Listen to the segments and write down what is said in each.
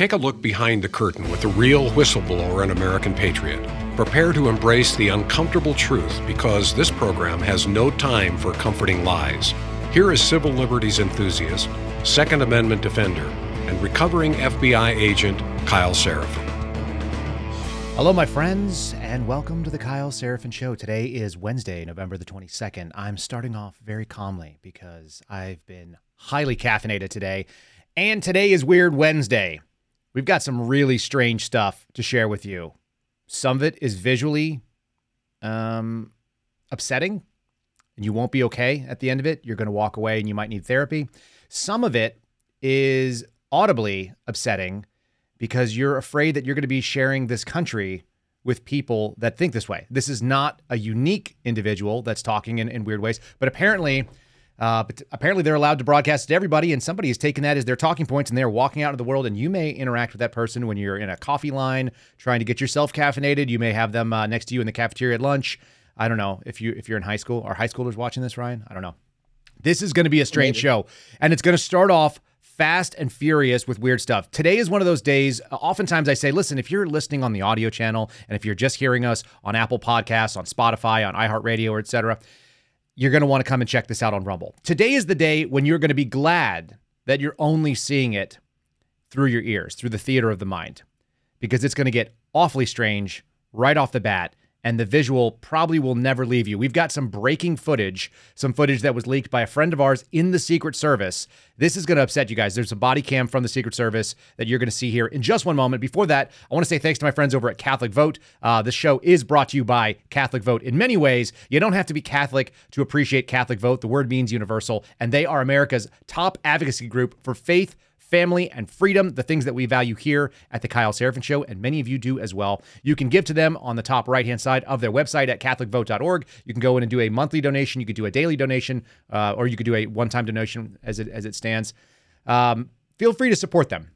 Take a look behind the curtain with the real whistleblower and American patriot. Prepare to embrace the uncomfortable truth because this program has no time for comforting lies. Here is civil liberties enthusiast, Second Amendment defender, and recovering FBI agent Kyle Seraphin. Hello, my friends, and welcome to the Kyle Seraphin Show. Today is Wednesday, November the 22nd. I'm starting off very calmly because I've been highly caffeinated today, and today is Weird Wednesday. We've got some really strange stuff to share with you. Some of it is visually um, upsetting, and you won't be okay at the end of it. You're going to walk away and you might need therapy. Some of it is audibly upsetting because you're afraid that you're going to be sharing this country with people that think this way. This is not a unique individual that's talking in, in weird ways, but apparently uh, but apparently, they're allowed to broadcast to everybody, and somebody has taken that as their talking points, and they're walking out into the world. And you may interact with that person when you're in a coffee line trying to get yourself caffeinated. You may have them uh, next to you in the cafeteria at lunch. I don't know if you if you're in high school. Are high schoolers watching this, Ryan? I don't know. This is going to be a strange Maybe. show, and it's going to start off fast and furious with weird stuff. Today is one of those days. Oftentimes I say, listen, if you're listening on the audio channel and if you're just hearing us on Apple Podcasts, on Spotify, on iHeartRadio, or etc., you're going to want to come and check this out on Rumble. Today is the day when you're going to be glad that you're only seeing it through your ears, through the theater of the mind, because it's going to get awfully strange right off the bat and the visual probably will never leave you. We've got some breaking footage, some footage that was leaked by a friend of ours in the Secret Service. This is going to upset you guys. There's a body cam from the Secret Service that you're going to see here in just one moment. Before that, I want to say thanks to my friends over at Catholic Vote. Uh, this show is brought to you by Catholic Vote. In many ways, you don't have to be Catholic to appreciate Catholic Vote. The word means universal, and they are America's top advocacy group for faith family, and freedom, the things that we value here at the Kyle Seraphin Show, and many of you do as well. You can give to them on the top right hand side of their website at CatholicVote.org. You can go in and do a monthly donation, you could do a daily donation, uh, or you could do a one time donation as it, as it stands. Um, feel free to support them.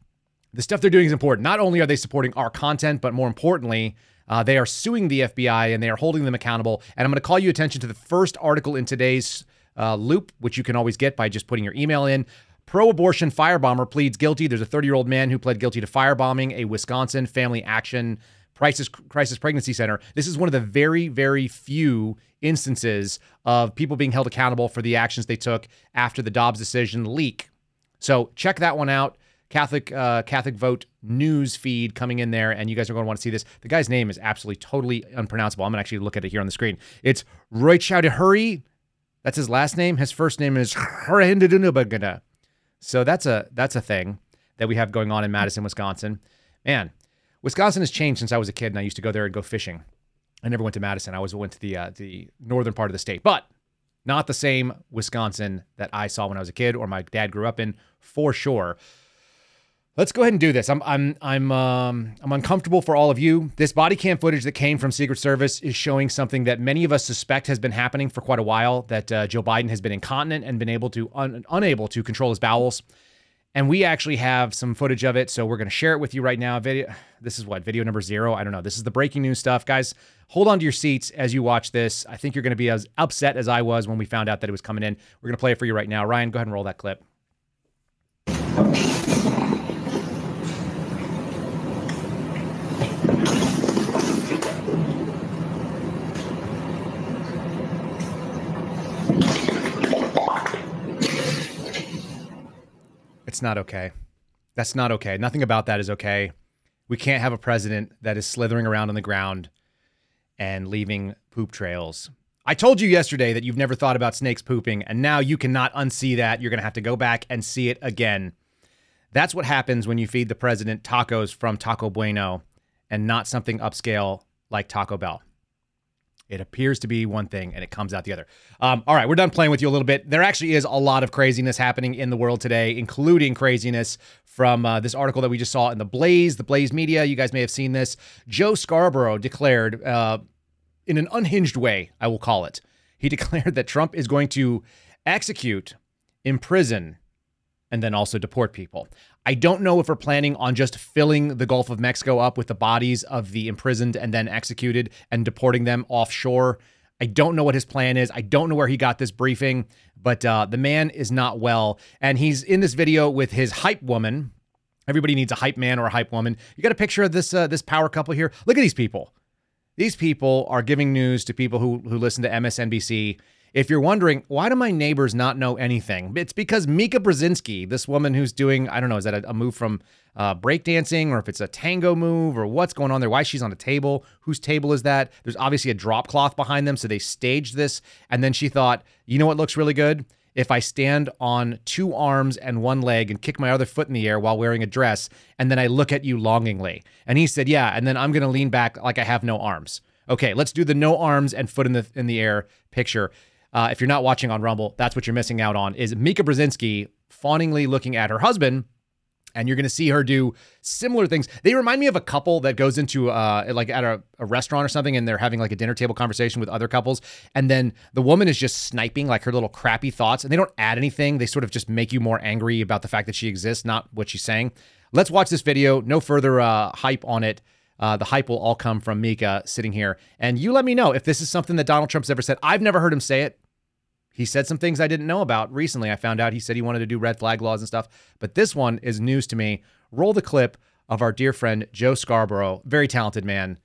The stuff they're doing is important. Not only are they supporting our content, but more importantly, uh, they are suing the FBI and they are holding them accountable. And I'm going to call you attention to the first article in today's uh, loop, which you can always get by just putting your email in. Pro abortion firebomber pleads guilty. There's a 30 year old man who pled guilty to firebombing a Wisconsin family action crisis, crisis pregnancy center. This is one of the very, very few instances of people being held accountable for the actions they took after the Dobbs decision leak. So check that one out. Catholic uh, Catholic Vote news feed coming in there, and you guys are going to want to see this. The guy's name is absolutely totally unpronounceable. I'm going to actually look at it here on the screen. It's Roy Chowdhury. That's his last name. His first name is so that's a that's a thing that we have going on in Madison, Wisconsin. Man, Wisconsin has changed since I was a kid, and I used to go there and go fishing. I never went to Madison. I always went to the uh, the northern part of the state, but not the same Wisconsin that I saw when I was a kid or my dad grew up in for sure. Let's go ahead and do this. I'm I'm I'm um, I'm uncomfortable for all of you. This body cam footage that came from Secret Service is showing something that many of us suspect has been happening for quite a while. That uh, Joe Biden has been incontinent and been able to un- unable to control his bowels. And we actually have some footage of it, so we're going to share it with you right now. Video. This is what video number zero. I don't know. This is the breaking news stuff, guys. Hold on to your seats as you watch this. I think you're going to be as upset as I was when we found out that it was coming in. We're going to play it for you right now. Ryan, go ahead and roll that clip. It's not okay. That's not okay. Nothing about that is okay. We can't have a president that is slithering around on the ground and leaving poop trails. I told you yesterday that you've never thought about snakes pooping, and now you cannot unsee that. You're going to have to go back and see it again. That's what happens when you feed the president tacos from Taco Bueno and not something upscale like Taco Bell. It appears to be one thing and it comes out the other. Um, all right, we're done playing with you a little bit. There actually is a lot of craziness happening in the world today, including craziness from uh, this article that we just saw in the Blaze, the Blaze Media. You guys may have seen this. Joe Scarborough declared, uh, in an unhinged way, I will call it, he declared that Trump is going to execute, imprison, and then also deport people. I don't know if we're planning on just filling the Gulf of Mexico up with the bodies of the imprisoned and then executed and deporting them offshore. I don't know what his plan is. I don't know where he got this briefing, but uh, the man is not well. And he's in this video with his hype woman, Everybody needs a hype man or a hype woman. You got a picture of this uh, this power couple here. Look at these people. These people are giving news to people who who listen to MSNBC. If you're wondering why do my neighbors not know anything, it's because Mika Brzezinski, this woman who's doing I don't know is that a, move from uh, breakdancing or if it's a tango move or what's going on there? Why she's on a table? Whose table is that? There's obviously a drop cloth behind them, so they staged this, and then she thought, you know what looks really good if I stand on two arms and one leg and kick my other foot in the air while wearing a dress, and then I look at you longingly. And he said, Yeah, and then I'm gonna lean back like I have no arms. Okay, let's do the no arms and foot in the in the air picture. Uh, if you're not watching on Rumble, that's what you're missing out on. Is Mika Brzezinski fawningly looking at her husband and you're going to see her do similar things. They remind me of a couple that goes into uh, like at a, a, restaurant or something, and they're having like a dinner table conversation with other couples, and then the woman is just sniping like her little crappy thoughts, and they don't add anything. They sort of just make you more angry about the fact that she exists, not what she's saying. Let's watch this video. No further uh, hype on it. Uh, the hype will all come from Mika sitting here, and you let me know if this is something that Donald Trump's ever said. I've never heard him say it. He said some things I didn't know about recently. I found out he said he wanted to do red flag laws and stuff, but this one is news to me. Roll the clip of our dear friend Joe Scarborough, very talented man,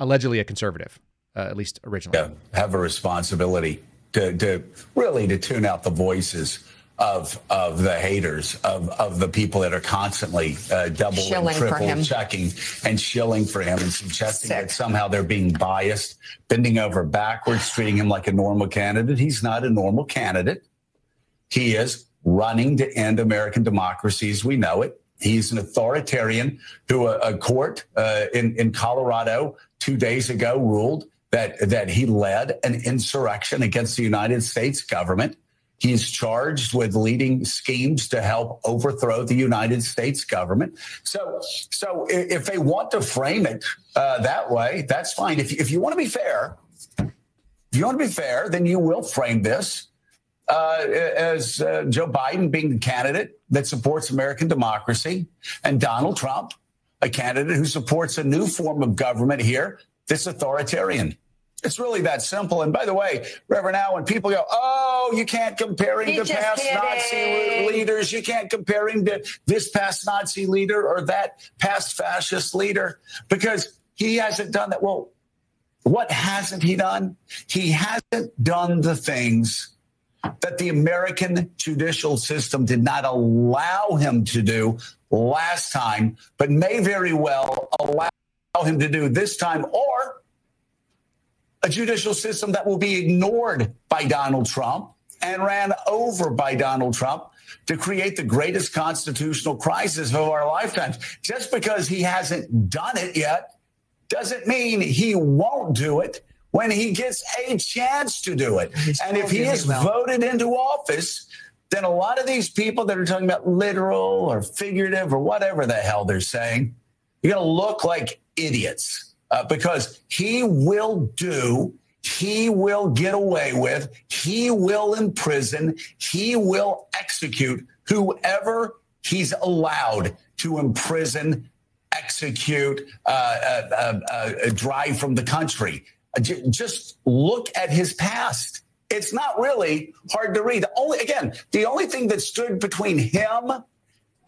allegedly a conservative, uh, at least originally. Yeah, have a responsibility to, to really to tune out the voices of of the haters of of the people that are constantly uh, double shilling and triple checking and shilling for him and suggesting Sick. that somehow they're being biased, bending over backwards, treating him like a normal candidate. He's not a normal candidate. He is running to end American democracy as we know it. He's an authoritarian who a, a court uh, in in Colorado two days ago ruled that that he led an insurrection against the United States government He's charged with leading schemes to help overthrow the United States government. So, so if they want to frame it uh, that way, that's fine. If, if you want to be fair, if you want to be fair, then you will frame this uh, as uh, Joe Biden being the candidate that supports American democracy, and Donald Trump, a candidate who supports a new form of government here that's authoritarian. It's really that simple. And by the way, Reverend Al, when people go, oh, you can't compare him to past kidding. Nazi leaders, you can't compare him to this past Nazi leader or that past fascist leader, because he hasn't done that. Well, what hasn't he done? He hasn't done the things that the American judicial system did not allow him to do last time, but may very well allow him to do this time or a judicial system that will be ignored by Donald Trump and ran over by Donald Trump to create the greatest constitutional crisis of our lifetimes. Just because he hasn't done it yet doesn't mean he won't do it when he gets a chance to do it. and if he is voted into office, then a lot of these people that are talking about literal or figurative or whatever the hell they're saying, you're going to look like idiots uh, because he will do, he will get away with, he will imprison, he will execute whoever he's allowed to imprison, execute, uh, uh, uh, uh drive from the country. Just look at his past. It's not really hard to read. The only, again, the only thing that stood between him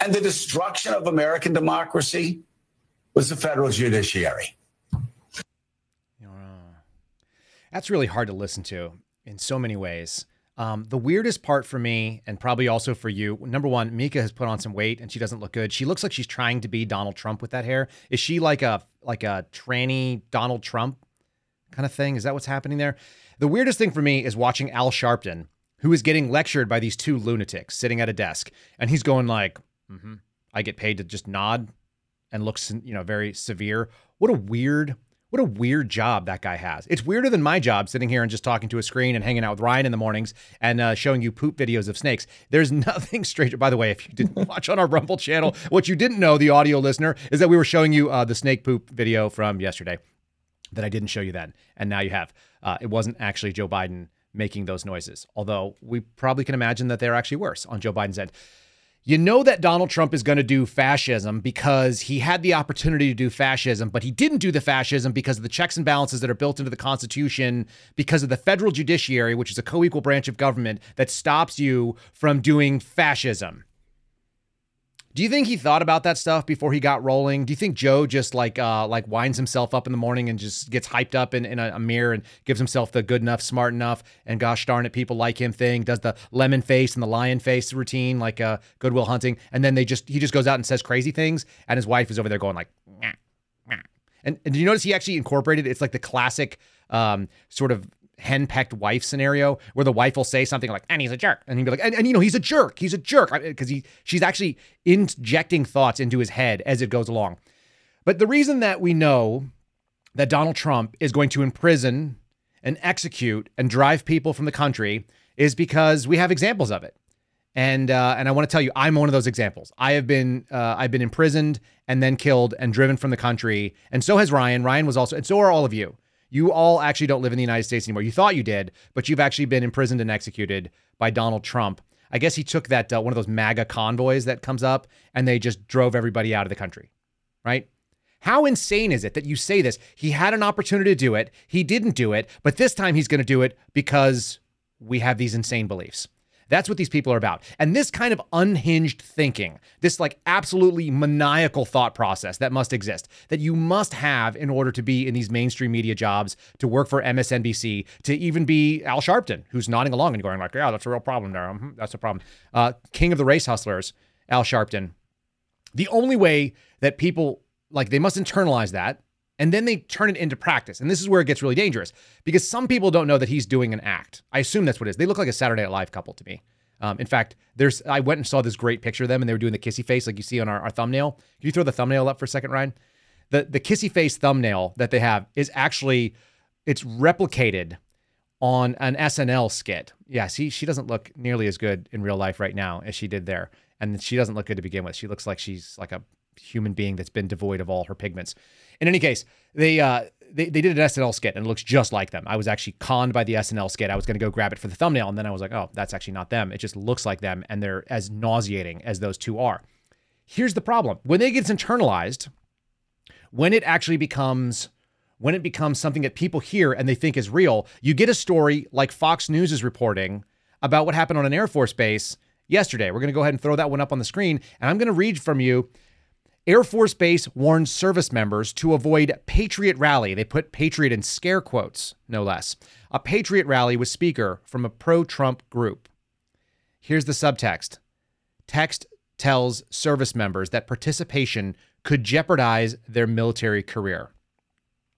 and the destruction of American democracy was the federal judiciary. That's really hard to listen to in so many ways. Um, the weirdest part for me, and probably also for you, number one, Mika has put on some weight and she doesn't look good. She looks like she's trying to be Donald Trump with that hair. Is she like a like a tranny Donald Trump kind of thing? Is that what's happening there? The weirdest thing for me is watching Al Sharpton, who is getting lectured by these two lunatics sitting at a desk, and he's going like, mm-hmm, "I get paid to just nod," and looks you know very severe. What a weird what a weird job that guy has. It's weirder than my job sitting here and just talking to a screen and hanging out with Ryan in the mornings and uh, showing you poop videos of snakes. There's nothing strange. By the way, if you didn't watch on our Rumble channel, what you didn't know, the audio listener, is that we were showing you uh, the snake poop video from yesterday that I didn't show you then. And now you have. Uh, it wasn't actually Joe Biden making those noises, although we probably can imagine that they're actually worse on Joe Biden's end. You know that Donald Trump is going to do fascism because he had the opportunity to do fascism, but he didn't do the fascism because of the checks and balances that are built into the Constitution, because of the federal judiciary, which is a co equal branch of government that stops you from doing fascism. Do you think he thought about that stuff before he got rolling? Do you think Joe just like uh like winds himself up in the morning and just gets hyped up in, in a, a mirror and gives himself the good enough, smart enough, and gosh darn it, people like him thing, does the lemon face and the lion face routine like uh Good Will Hunting, and then they just he just goes out and says crazy things, and his wife is over there going like, nah, nah. and and do you notice he actually incorporated? It's like the classic um sort of henpecked wife scenario where the wife will say something like, and he's a jerk. And he'd be like, and, and you know, he's a jerk. He's a jerk. Because he she's actually injecting thoughts into his head as it goes along. But the reason that we know that Donald Trump is going to imprison and execute and drive people from the country is because we have examples of it. And uh, and I want to tell you, I'm one of those examples. I have been uh, I've been imprisoned and then killed and driven from the country, and so has Ryan. Ryan was also, and so are all of you. You all actually don't live in the United States anymore. You thought you did, but you've actually been imprisoned and executed by Donald Trump. I guess he took that uh, one of those MAGA convoys that comes up and they just drove everybody out of the country, right? How insane is it that you say this? He had an opportunity to do it. He didn't do it, but this time he's going to do it because we have these insane beliefs. That's what these people are about. And this kind of unhinged thinking, this like absolutely maniacal thought process that must exist, that you must have in order to be in these mainstream media jobs, to work for MSNBC, to even be Al Sharpton, who's nodding along and going like, yeah, that's a real problem there. Mm-hmm, that's a problem. Uh, king of the race hustlers, Al Sharpton. The only way that people like they must internalize that and then they turn it into practice. And this is where it gets really dangerous because some people don't know that he's doing an act. I assume that's what it is. They look like a Saturday Night Live couple to me. Um, in fact, there's I went and saw this great picture of them and they were doing the kissy face like you see on our, our thumbnail. Can you throw the thumbnail up for a second, Ryan? The the kissy face thumbnail that they have is actually it's replicated on an SNL skit. Yeah, see, she doesn't look nearly as good in real life right now as she did there. And she doesn't look good to begin with. She looks like she's like a human being that's been devoid of all her pigments. In any case, they uh, they, they did an SNL skit and it looks just like them. I was actually conned by the SNL skit. I was going to go grab it for the thumbnail, and then I was like, oh, that's actually not them. It just looks like them, and they're as nauseating as those two are. Here's the problem: when it gets internalized, when it actually becomes when it becomes something that people hear and they think is real, you get a story like Fox News is reporting about what happened on an Air Force base yesterday. We're going to go ahead and throw that one up on the screen, and I'm going to read from you Air Force Base warns service members to avoid Patriot rally. They put Patriot in scare quotes, no less. A Patriot rally with speaker from a pro Trump group. Here's the subtext text tells service members that participation could jeopardize their military career.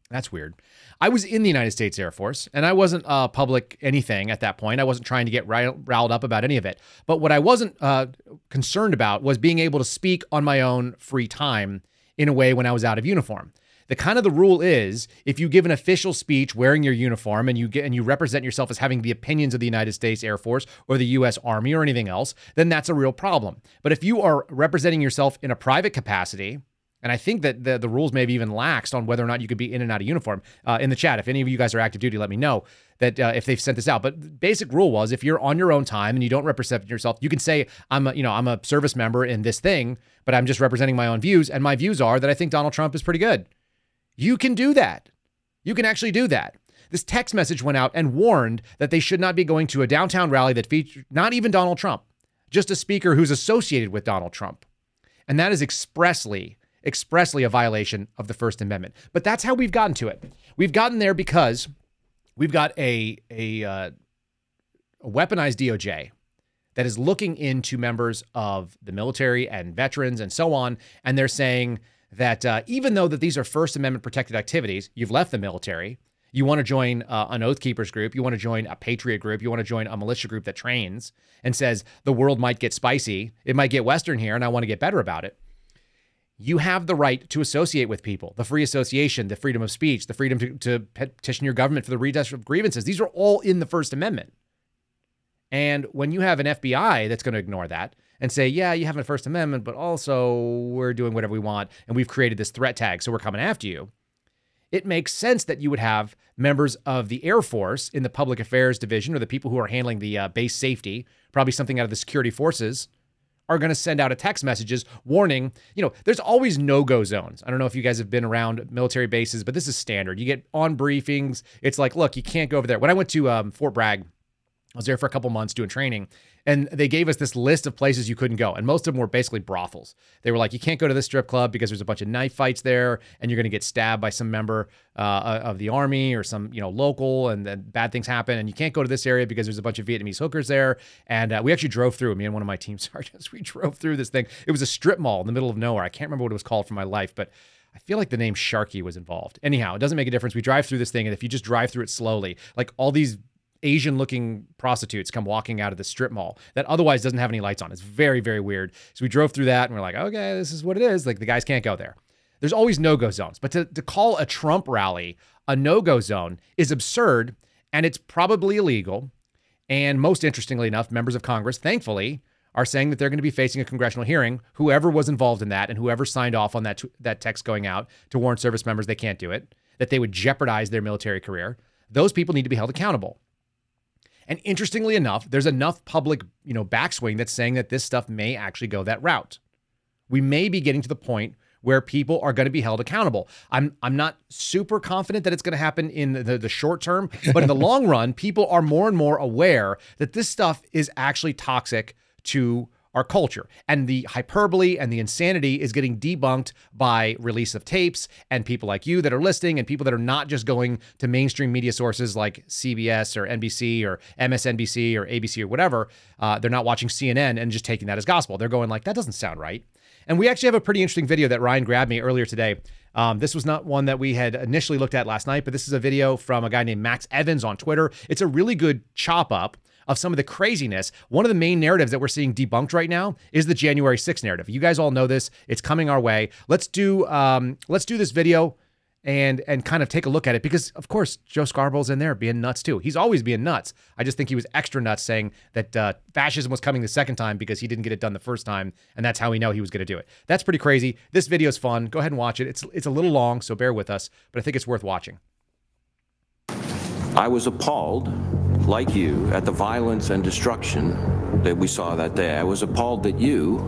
That's weird. I was in the United States Air Force and I wasn't uh, public anything at that point. I wasn't trying to get riled up about any of it. But what I wasn't uh, concerned about was being able to speak on my own free time in a way when I was out of uniform. The kind of the rule is if you give an official speech wearing your uniform and you get and you represent yourself as having the opinions of the United States Air Force or the US Army or anything else, then that's a real problem. But if you are representing yourself in a private capacity, and I think that the, the rules may have even laxed on whether or not you could be in and out of uniform. Uh, in the chat, if any of you guys are active duty, let me know that uh, if they've sent this out. But basic rule was if you're on your own time and you don't represent yourself, you can say I'm a, you know I'm a service member in this thing, but I'm just representing my own views. And my views are that I think Donald Trump is pretty good. You can do that. You can actually do that. This text message went out and warned that they should not be going to a downtown rally that featured not even Donald Trump, just a speaker who's associated with Donald Trump. And that is expressly expressly a violation of the First Amendment. But that's how we've gotten to it. We've gotten there because we've got a a, uh, a weaponized DOJ that is looking into members of the military and veterans and so on, and they're saying that uh, even though that these are First Amendment protected activities, you've left the military. You want to join uh, an Oath Keepers group. You want to join a Patriot group. You want to join a militia group that trains and says the world might get spicy. It might get Western here, and I want to get better about it you have the right to associate with people, the free association, the freedom of speech, the freedom to, to petition your government for the redress of grievances. These are all in the First Amendment. And when you have an FBI that's going to ignore that and say, yeah, you have a First Amendment, but also we're doing whatever we want and we've created this threat tag, so we're coming after you, it makes sense that you would have members of the Air Force in the Public Affairs Division or the people who are handling the uh, base safety, probably something out of the security forces are going to send out a text messages warning, you know, there's always no-go zones. I don't know if you guys have been around military bases, but this is standard. You get on briefings. It's like, look, you can't go over there. When I went to um, Fort Bragg I was there for a couple months doing training, and they gave us this list of places you couldn't go, and most of them were basically brothels. They were like, you can't go to this strip club because there's a bunch of knife fights there, and you're going to get stabbed by some member uh, of the army or some you know local, and then bad things happen. And you can't go to this area because there's a bunch of Vietnamese hookers there. And uh, we actually drove through. Me and one of my team sergeants, we drove through this thing. It was a strip mall in the middle of nowhere. I can't remember what it was called for my life, but I feel like the name Sharky was involved. Anyhow, it doesn't make a difference. We drive through this thing, and if you just drive through it slowly, like all these Asian looking prostitutes come walking out of the strip mall that otherwise doesn't have any lights on. It's very, very weird. So we drove through that and we're like, okay, this is what it is. Like the guys can't go there. There's always no go zones. But to, to call a Trump rally a no go zone is absurd and it's probably illegal. And most interestingly enough, members of Congress, thankfully, are saying that they're going to be facing a congressional hearing. Whoever was involved in that and whoever signed off on that t- that text going out to warn service members they can't do it, that they would jeopardize their military career, those people need to be held accountable. And interestingly enough, there's enough public, you know, backswing that's saying that this stuff may actually go that route. We may be getting to the point where people are going to be held accountable. I'm I'm not super confident that it's going to happen in the, the short term, but in the long run, people are more and more aware that this stuff is actually toxic to our culture. And the hyperbole and the insanity is getting debunked by release of tapes and people like you that are listening and people that are not just going to mainstream media sources like CBS or NBC or MSNBC or ABC or whatever. Uh, they're not watching CNN and just taking that as gospel. They're going like, that doesn't sound right. And we actually have a pretty interesting video that Ryan grabbed me earlier today. Um, this was not one that we had initially looked at last night, but this is a video from a guy named Max Evans on Twitter. It's a really good chop up of some of the craziness. One of the main narratives that we're seeing debunked right now is the January 6th narrative. You guys all know this. It's coming our way. Let's do um, let's do this video and and kind of take a look at it because of course Joe Scarborough's in there being nuts too. He's always being nuts. I just think he was extra nuts saying that uh, fascism was coming the second time because he didn't get it done the first time, and that's how we know he was going to do it. That's pretty crazy. This video is fun. Go ahead and watch it. It's it's a little long, so bear with us, but I think it's worth watching. I was appalled like you, at the violence and destruction that we saw that day. I was appalled that you,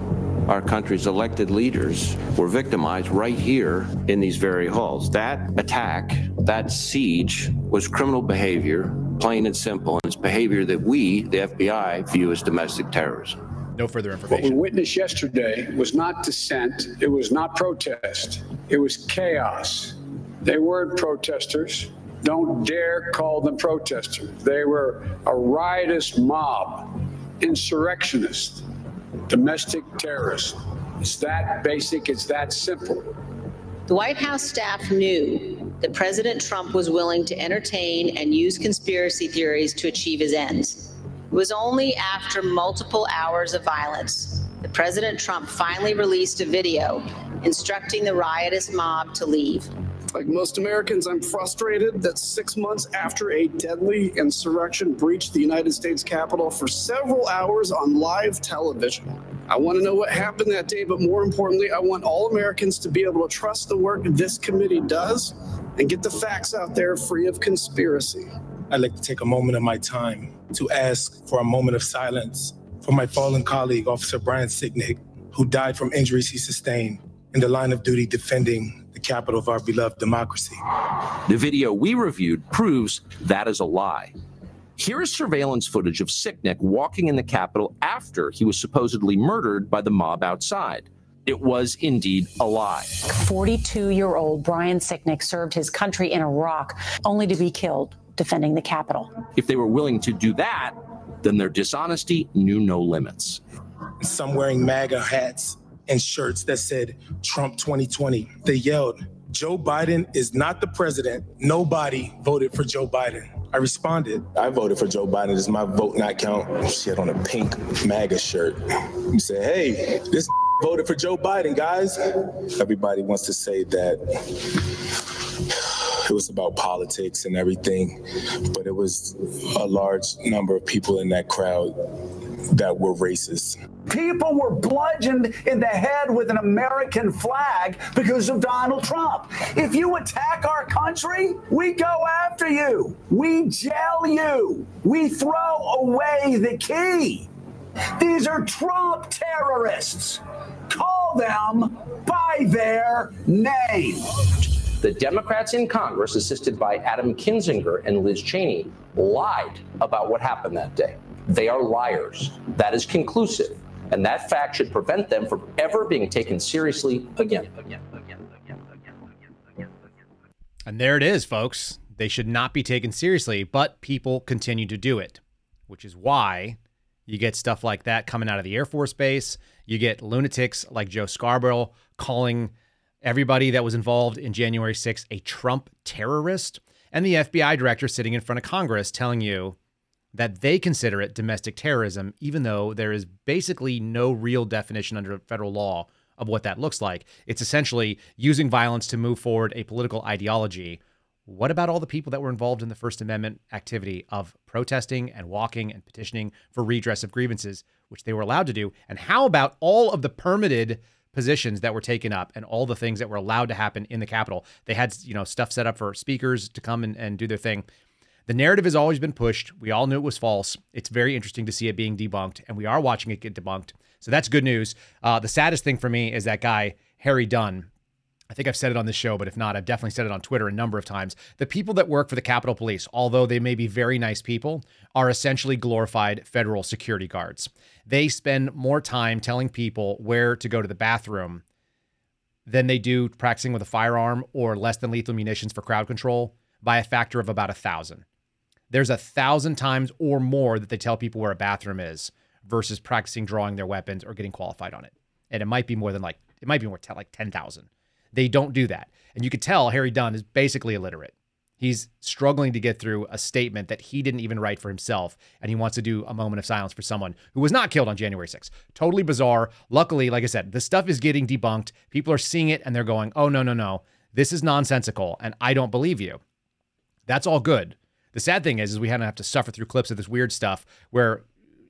our country's elected leaders, were victimized right here in these very halls. That attack, that siege, was criminal behavior, plain and simple, and it's behavior that we, the FBI, view as domestic terrorism. No further information. What we witnessed yesterday was not dissent, it was not protest, it was chaos. They weren't protesters. Don't dare call them protesters. They were a riotous mob, insurrectionists, domestic terrorists. It's that basic, it's that simple. The White House staff knew that President Trump was willing to entertain and use conspiracy theories to achieve his ends. It was only after multiple hours of violence that President Trump finally released a video instructing the riotous mob to leave. Like most Americans, I'm frustrated that six months after a deadly insurrection breached the United States Capitol for several hours on live television. I want to know what happened that day, but more importantly, I want all Americans to be able to trust the work this committee does and get the facts out there free of conspiracy. I'd like to take a moment of my time to ask for a moment of silence for my fallen colleague, Officer Brian Sicknick, who died from injuries he sustained in the line of duty defending capital of our beloved democracy. The video we reviewed proves that is a lie. Here is surveillance footage of Sicknick walking in the Capitol after he was supposedly murdered by the mob outside. It was indeed a lie. 42 year old Brian Sicknick served his country in Iraq only to be killed defending the Capitol. If they were willing to do that, then their dishonesty knew no limits. Some wearing MAGA hats and shirts that said Trump 2020. They yelled, Joe Biden is not the president. Nobody voted for Joe Biden. I responded, I voted for Joe Biden. Does my vote not count? She had on a pink MAGA shirt. You said, hey, this voted for Joe Biden, guys. Everybody wants to say that it was about politics and everything, but it was a large number of people in that crowd that were racist. People were bludgeoned in the head with an American flag because of Donald Trump. If you attack our country, we go after you. We jail you. We throw away the key. These are Trump terrorists. Call them by their name. The Democrats in Congress, assisted by Adam Kinzinger and Liz Cheney, lied about what happened that day. They are liars. That is conclusive. And that fact should prevent them from ever being taken seriously again. And there it is, folks. They should not be taken seriously, but people continue to do it, which is why you get stuff like that coming out of the Air Force Base. You get lunatics like Joe Scarborough calling everybody that was involved in January 6th a Trump terrorist, and the FBI director sitting in front of Congress telling you that they consider it domestic terrorism, even though there is basically no real definition under federal law of what that looks like. It's essentially using violence to move forward a political ideology. What about all the people that were involved in the First Amendment activity of protesting and walking and petitioning for redress of grievances, which they were allowed to do? And how about all of the permitted positions that were taken up and all the things that were allowed to happen in the Capitol? They had, you know, stuff set up for speakers to come and, and do their thing. The narrative has always been pushed. We all knew it was false. It's very interesting to see it being debunked, and we are watching it get debunked. So that's good news. Uh, the saddest thing for me is that guy, Harry Dunn. I think I've said it on this show, but if not, I've definitely said it on Twitter a number of times. The people that work for the Capitol Police, although they may be very nice people, are essentially glorified federal security guards. They spend more time telling people where to go to the bathroom than they do practicing with a firearm or less than lethal munitions for crowd control by a factor of about a thousand there's a thousand times or more that they tell people where a bathroom is versus practicing drawing their weapons or getting qualified on it. And it might be more than like, it might be more t- like 10,000. They don't do that. And you could tell Harry Dunn is basically illiterate. He's struggling to get through a statement that he didn't even write for himself. And he wants to do a moment of silence for someone who was not killed on January 6th. Totally bizarre. Luckily, like I said, the stuff is getting debunked. People are seeing it and they're going, oh, no, no, no. This is nonsensical. And I don't believe you. That's all good. The sad thing is, is we have to suffer through clips of this weird stuff where,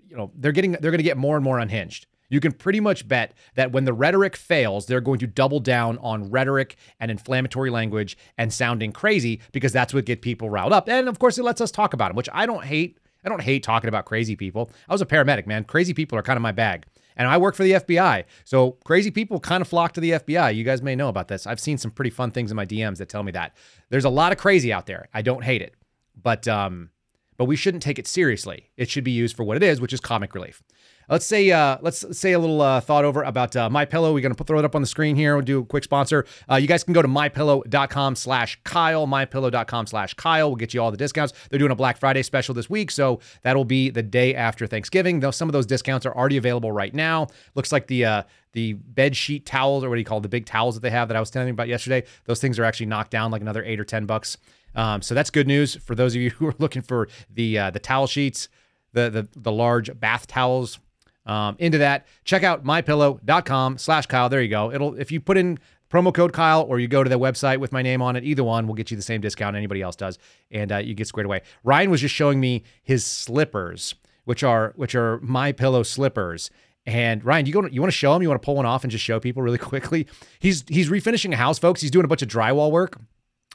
you know, they're getting they're going to get more and more unhinged. You can pretty much bet that when the rhetoric fails, they're going to double down on rhetoric and inflammatory language and sounding crazy because that's what get people riled up. And of course, it lets us talk about them, which I don't hate. I don't hate talking about crazy people. I was a paramedic, man. Crazy people are kind of my bag. And I work for the FBI. So crazy people kind of flock to the FBI. You guys may know about this. I've seen some pretty fun things in my DMs that tell me that. There's a lot of crazy out there. I don't hate it but um, but we shouldn't take it seriously. It should be used for what it is, which is comic relief. Let's say uh, let's say a little uh, thought over about uh, my pillow. We're gonna put, throw it up on the screen here. We'll do a quick sponsor. Uh, you guys can go to mypillow.com/slash Kyle. Mypillow.com/slash Kyle. We'll get you all the discounts. They're doing a Black Friday special this week, so that'll be the day after Thanksgiving. Though some of those discounts are already available right now. Looks like the uh, the bed sheet towels, or what do you call it, the big towels that they have that I was telling you about yesterday. Those things are actually knocked down like another eight or ten bucks. Um, so that's good news for those of you who are looking for the uh, the towel sheets, the the the large bath towels. Um, into that, check out mypillow.com slash Kyle. There you go. It'll if you put in promo code Kyle or you go to the website with my name on it, either one will get you the same discount anybody else does, and uh, you get squared away. Ryan was just showing me his slippers, which are which are my pillow slippers. And Ryan, you go you want to show him? You want to pull one off and just show people really quickly? He's he's refinishing a house, folks. He's doing a bunch of drywall work.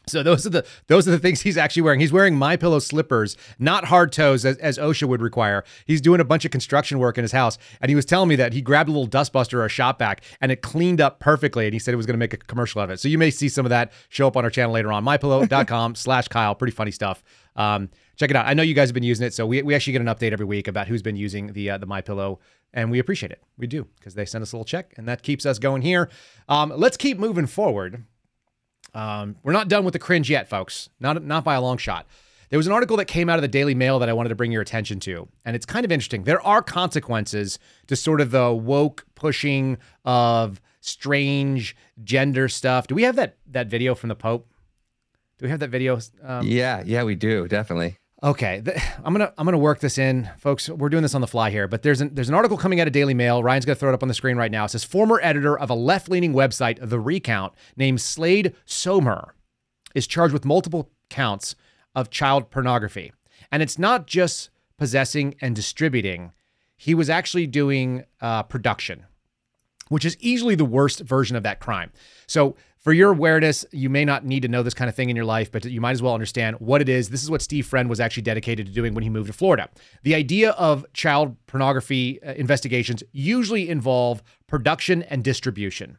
So those are the those are the things he's actually wearing. He's wearing my pillow slippers, not hard toes as, as OSHA would require. He's doing a bunch of construction work in his house, and he was telling me that he grabbed a little dustbuster or a shop vac and it cleaned up perfectly. And he said it was going to make a commercial of it. So you may see some of that show up on our channel later on. Mypillow.com slash Kyle. Pretty funny stuff. Um, check it out. I know you guys have been using it, so we, we actually get an update every week about who's been using the uh, the My Pillow, and we appreciate it. We do because they send us a little check, and that keeps us going here. Um, let's keep moving forward. Um, we're not done with the cringe yet, folks. Not not by a long shot. There was an article that came out of the Daily Mail that I wanted to bring your attention to, and it's kind of interesting. There are consequences to sort of the woke pushing of strange gender stuff. Do we have that that video from the Pope? Do we have that video? Um, yeah, yeah, we do definitely. Okay, I'm gonna I'm gonna work this in, folks. We're doing this on the fly here, but there's an there's an article coming out of Daily Mail. Ryan's gonna throw it up on the screen right now. It says former editor of a left leaning website, The Recount, named Slade Sohmer, is charged with multiple counts of child pornography, and it's not just possessing and distributing. He was actually doing uh, production, which is easily the worst version of that crime. So for your awareness, you may not need to know this kind of thing in your life, but you might as well understand what it is. This is what Steve Friend was actually dedicated to doing when he moved to Florida. The idea of child pornography uh, investigations usually involve production and distribution.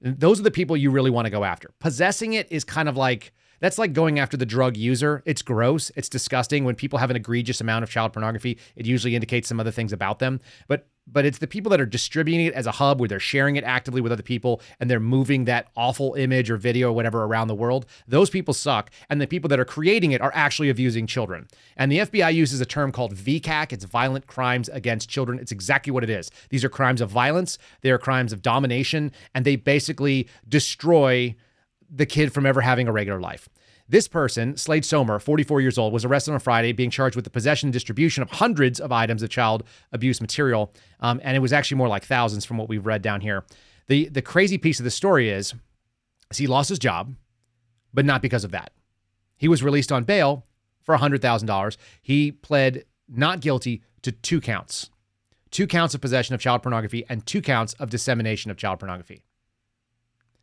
Those are the people you really want to go after. Possessing it is kind of like That's like going after the drug user. It's gross. It's disgusting. When people have an egregious amount of child pornography, it usually indicates some other things about them. But but it's the people that are distributing it as a hub where they're sharing it actively with other people and they're moving that awful image or video or whatever around the world. Those people suck. And the people that are creating it are actually abusing children. And the FBI uses a term called VCAC. It's violent crimes against children. It's exactly what it is. These are crimes of violence, they are crimes of domination, and they basically destroy the kid from ever having a regular life. This person, Slade Sohmer, 44 years old, was arrested on Friday, being charged with the possession and distribution of hundreds of items of child abuse material. Um, and it was actually more like thousands from what we've read down here. The, the crazy piece of the story is, is he lost his job, but not because of that. He was released on bail for $100,000. He pled not guilty to two counts two counts of possession of child pornography and two counts of dissemination of child pornography.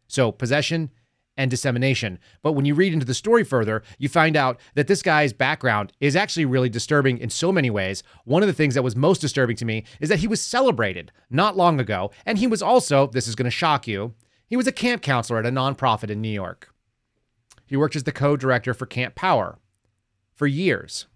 So, possession and dissemination. But when you read into the story further, you find out that this guy's background is actually really disturbing in so many ways. One of the things that was most disturbing to me is that he was celebrated not long ago, and he was also, this is going to shock you, he was a camp counselor at a nonprofit in New York. He worked as the co director for Camp Power for years.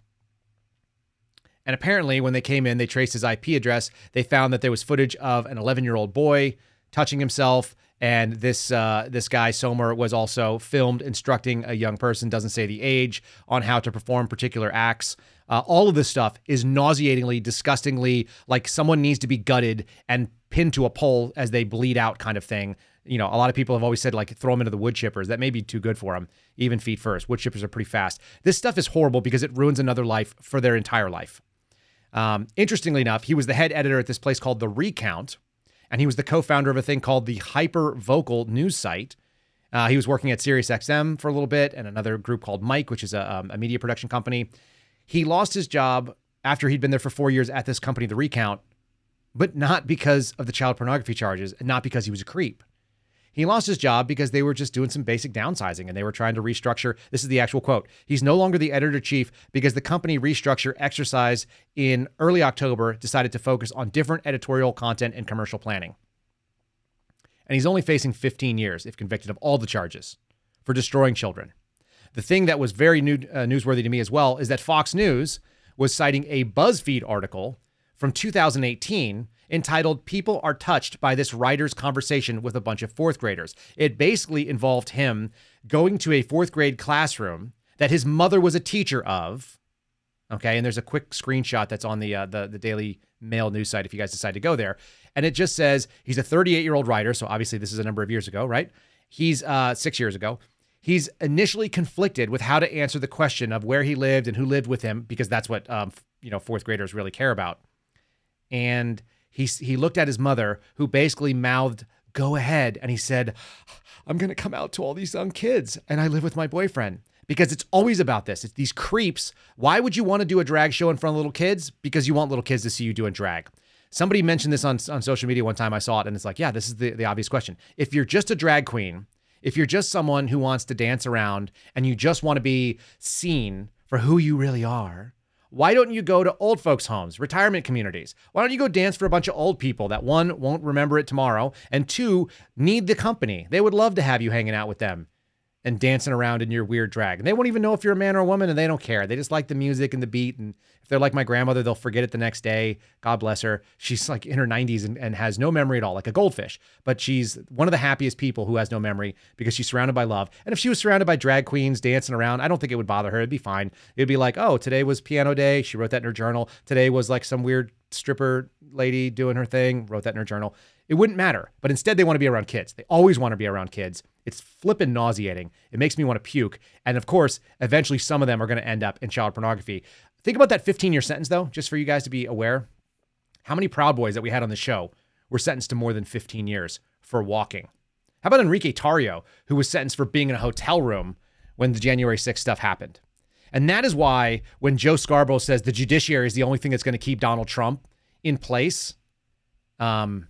And apparently, when they came in, they traced his IP address. They found that there was footage of an 11 year old boy touching himself and this uh, this guy Sohmer was also filmed instructing a young person, doesn't say the age, on how to perform particular acts. Uh, all of this stuff is nauseatingly, disgustingly like someone needs to be gutted and pinned to a pole as they bleed out, kind of thing. You know, a lot of people have always said like throw them into the wood chippers. That may be too good for them, even feet first. Wood chippers are pretty fast. This stuff is horrible because it ruins another life for their entire life. Um, interestingly enough, he was the head editor at this place called The Recount, and he was the co-founder of a thing called the Hyper Vocal news site. Uh, he was working at SiriusXM for a little bit and another group called Mic, which is a, um, a media production company. He lost his job after he'd been there for four years at this company, The Recount, but not because of the child pornography charges and not because he was a creep. He lost his job because they were just doing some basic downsizing and they were trying to restructure. This is the actual quote. He's no longer the editor chief because the company restructure exercise in early October decided to focus on different editorial content and commercial planning. And he's only facing 15 years if convicted of all the charges for destroying children. The thing that was very new, uh, newsworthy to me as well is that Fox News was citing a BuzzFeed article from 2018 entitled People Are Touched by This Writer's Conversation with a Bunch of Fourth Graders. It basically involved him going to a fourth grade classroom that his mother was a teacher of. Okay, and there's a quick screenshot that's on the uh, the the Daily Mail news site if you guys decide to go there, and it just says he's a 38 year old writer. So obviously this is a number of years ago, right? He's uh, six years ago. He's initially conflicted with how to answer the question of where he lived and who lived with him because that's what um, you know fourth graders really care about, and he, he looked at his mother, who basically mouthed, Go ahead. And he said, I'm to come out to all these young kids, and I live with my boyfriend. Because it's always about this. It's these creeps. Why would you want to do a drag show in front of little kids? Because you want little kids to see you doing drag. Somebody mentioned this on, on social media one time. I saw it, and it's like, yeah, this is the, the obvious question. If you're just a drag queen, if you're just someone who wants to dance around and you just want to be seen for who you really are, why don't you go to old folks' homes, retirement communities? Why don't you go dance for a bunch of old people that one won't remember it tomorrow and two need the company? They would love to have you hanging out with them and dancing around in your weird drag. And they won't even know if you're a man or a woman and they don't care. They just like the music and the beat. And if they're like my grandmother, they'll forget it the next day. God bless her. She's like in her 90s and, and has no memory at all, like a goldfish. But she's one of the happiest people who has no memory because she's surrounded by love. And if she was surrounded by drag queens dancing around, I don't think it would bother her. It'd be fine. It'd be like, oh, today was piano day. She wrote that in her journal. Today was like some weird stripper lady doing her thing, wrote that in her journal. It wouldn't matter. But instead, they want to be around kids. They always want to be around kids. It's flippin' nauseating. It makes me want to puke. And of course, eventually, some of them are going to end up in child pornography. Think about that 15 year sentence, though, just for you guys to be aware. How many Proud Boys that we had on the show were sentenced to more than 15 years for walking? How about Enrique Tarrio, who was sentenced for being in a hotel room when the January 6th stuff happened? And that is why when Joe Scarborough says the judiciary is the only thing that's going to keep Donald Trump in place, um,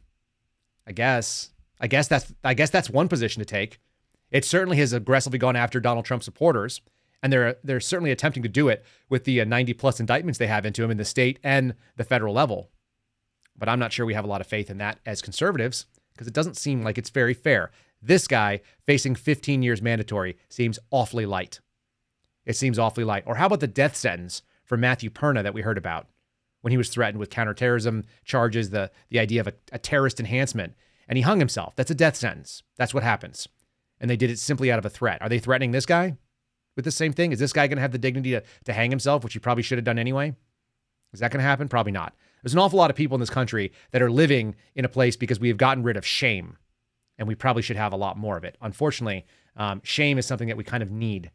I guess, I guess that's, I guess that's one position to take. It certainly has aggressively gone after Donald Trump supporters, and they're they're certainly attempting to do it with the uh, 90 plus indictments they have into him in the state and the federal level. But I'm not sure we have a lot of faith in that as conservatives because it doesn't seem like it's very fair. This guy facing 15 years mandatory seems awfully light. It seems awfully light. Or how about the death sentence for Matthew Perna that we heard about when he was threatened with counterterrorism charges, the, the idea of a, a terrorist enhancement, and he hung himself? That's a death sentence. That's what happens. And they did it simply out of a threat. Are they threatening this guy with the same thing? Is this guy going to have the dignity to, to hang himself, which he probably should have done anyway? Is that going to happen? Probably not. There's an awful lot of people in this country that are living in a place because we have gotten rid of shame, and we probably should have a lot more of it. Unfortunately, um, shame is something that we kind of need.